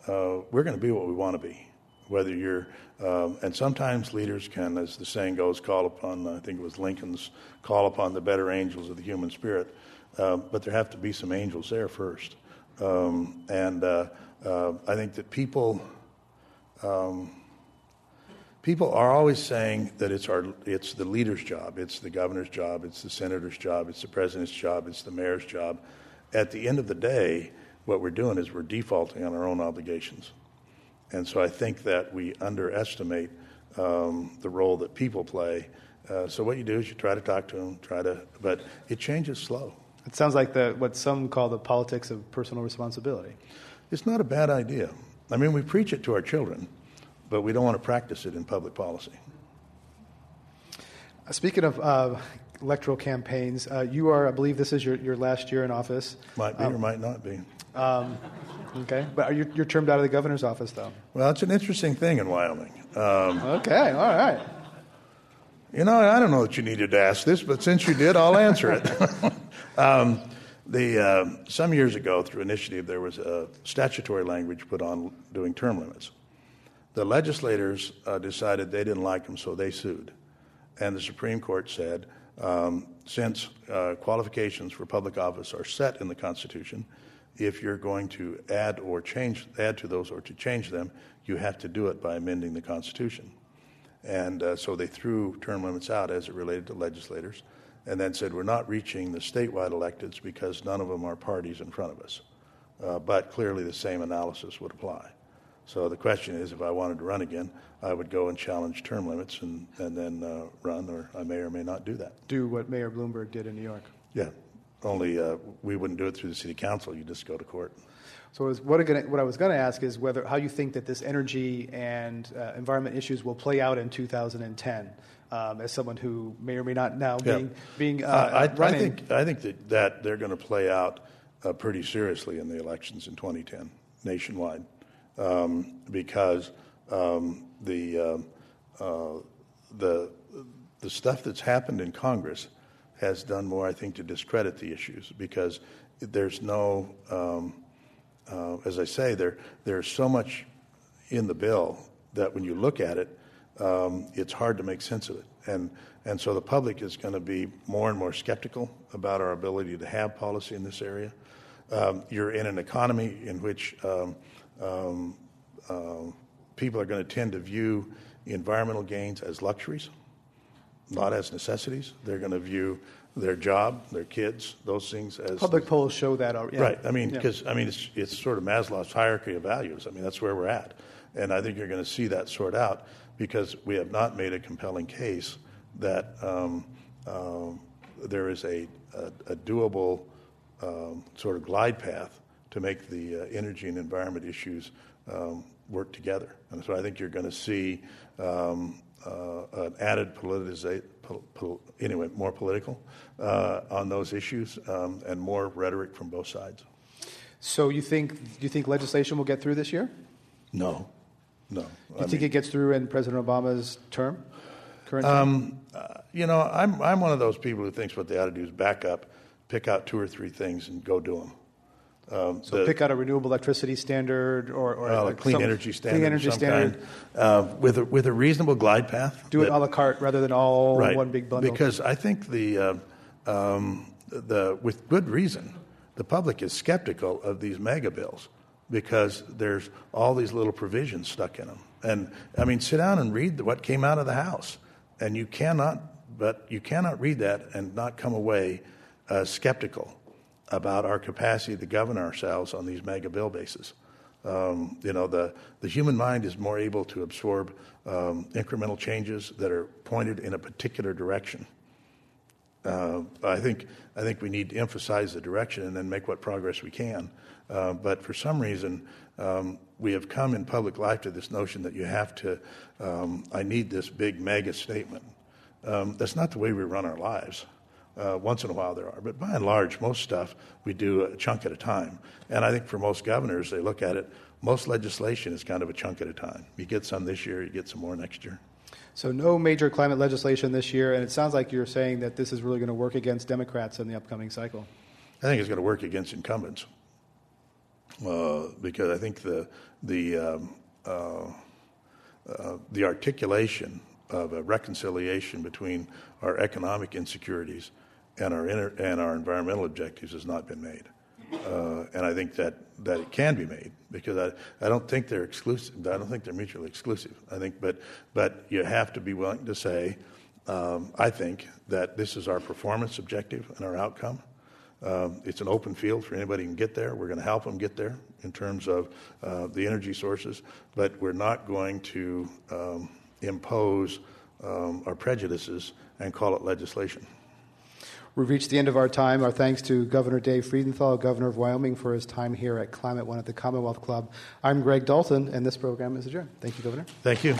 [SPEAKER 3] Uh, we're going to be what we want to be. Whether you're, um, and sometimes leaders can, as the saying goes, call upon, I think it was Lincoln's, call upon the better angels of the human spirit. Uh, but there have to be some angels there first. Um, and uh, uh I think that people, um, people are always saying that it's our, it's the leader's job, it's the governor's job, it's the senator's job, it's the president's job, it's the mayor's job at the end of the day, what we're doing is we're defaulting on our own obligations. And so I think that we underestimate um, the role that people play. Uh, so what you do is you try to talk to them, try to, but it changes slow.
[SPEAKER 2] It sounds like the, what some call the politics of personal responsibility.
[SPEAKER 3] It's not a bad idea. I mean, we preach it to our children, but we don't want to practice it in public policy.
[SPEAKER 2] Speaking of uh, electoral campaigns. Uh, you are, I believe, this is your, your last year in office.
[SPEAKER 3] Might be um, or might not be. Um,
[SPEAKER 2] okay, but you, you're termed out of the governor's office, though.
[SPEAKER 3] Well, it's an interesting thing in Wyoming.
[SPEAKER 2] Um, okay, all right.
[SPEAKER 3] You know, I don't know that you needed to ask this, but since you did, I'll answer it. um, the, uh, some years ago, through initiative, there was a statutory language put on doing term limits. The legislators uh, decided they didn't like them, so they sued. And the Supreme Court said um, since uh, qualifications for public office are set in the Constitution, if you're going to add or change, add to those or to change them, you have to do it by amending the Constitution. And uh, so they threw term limits out as it related to legislators, and then said we're not reaching the statewide electeds because none of them are parties in front of us. Uh, but clearly, the same analysis would apply. So the question is, if I wanted to run again, I would go and challenge term limits and, and then uh, run, or I may or may not do that.
[SPEAKER 2] Do what Mayor Bloomberg did in New York.
[SPEAKER 3] Yeah, only uh, we wouldn't do it through the city council. You just go to court.
[SPEAKER 2] So what, gonna, what, I was going to ask is whether how you think that this energy and uh, environment issues will play out in 2010. Um, as someone who may or may not now yeah. being being uh, I,
[SPEAKER 3] I, think I think that, that they're going to play out uh, pretty seriously in the elections in 2010 nationwide um, because um, the, uh, uh, the, the stuff that's happened in Congress has done more, I think, to discredit the issues because there's no, um, uh, as I say, there, there's so much in the bill that when you look at it, um, it's hard to make sense of it. And, and so the public is going to be more and more skeptical about our ability to have policy in this area. Um, you're in an economy in which um, um, uh, people are going to tend to view environmental gains as luxuries, not as necessities. They're going to view their job, their kids, those things as
[SPEAKER 2] public polls show that. Already.
[SPEAKER 3] Yeah. Right. I mean, because yeah. I mean, it's it's sort of Maslow's hierarchy of values. I mean, that's where we're at, and I think you're going to see that sort out because we have not made a compelling case that um, uh, there is a, a, a doable um, sort of glide path to make the uh, energy and environment issues um, work together. And so I think you're going to see um, uh, an added politicization, pol- pol- anyway, more political uh, on those issues um, and more rhetoric from both sides.
[SPEAKER 2] So you think you think legislation will get through this year?
[SPEAKER 3] No, no.
[SPEAKER 2] You I think mean, it gets through in President Obama's term? Current
[SPEAKER 3] term? Um, uh, you know, I'm I'm one of those people who thinks what they ought to do is back up, pick out two or three things, and go do them.
[SPEAKER 2] Um, so the, pick out a renewable electricity standard or, or
[SPEAKER 3] a clean energy standard.
[SPEAKER 2] Clean energy standard.
[SPEAKER 3] Kind, uh, with, a, with a reasonable glide path.
[SPEAKER 2] Do that, it a la carte rather than all
[SPEAKER 3] right,
[SPEAKER 2] one big bundle.
[SPEAKER 3] Because I think the, uh, um, the, with good reason, the public is skeptical of these mega bills because there's all these little provisions stuck in them. And I mean, sit down and read what came out of the House. and you cannot, but you cannot read that and not come away uh, skeptical about our capacity to govern ourselves on these mega bill bases. Um, you know, the, the human mind is more able to absorb um, incremental changes that are pointed in a particular direction. Uh, I think I think we need to emphasize the direction and then make what progress we can. Uh, but for some reason, um, we have come in public life to this notion that you have to. Um, I need this big mega statement. Um, that's not the way we run our lives. Uh, once in a while there are, but by and large, most stuff we do a chunk at a time. And I think for most governors, they look at it. Most legislation is kind of a chunk at a time. You get some this year, you get some more next year.
[SPEAKER 2] So, no major climate legislation this year, and it sounds like you're saying that this is really going to work against Democrats in the upcoming cycle.
[SPEAKER 3] I think it's going to work against incumbents uh, because I think the the um, uh, uh, the articulation of a reconciliation between our economic insecurities and our inter- and our environmental objectives has not been made. Uh, and I think that, that it can be made because I, I don't think they're exclusive. I don't think they're mutually exclusive. I think, but but you have to be willing to say, um, I think that this is our performance objective and our outcome. Um, it's an open field for anybody can get there. We're going to help them get there in terms of uh, the energy sources, but we're not going to um, impose um, our prejudices and call it legislation.
[SPEAKER 2] We've reached the end of our time. Our thanks to Governor Dave Freudenthal, Governor of Wyoming, for his time here at Climate One at the Commonwealth Club. I'm Greg Dalton, and this program is adjourned. Thank you, Governor.
[SPEAKER 3] Thank you.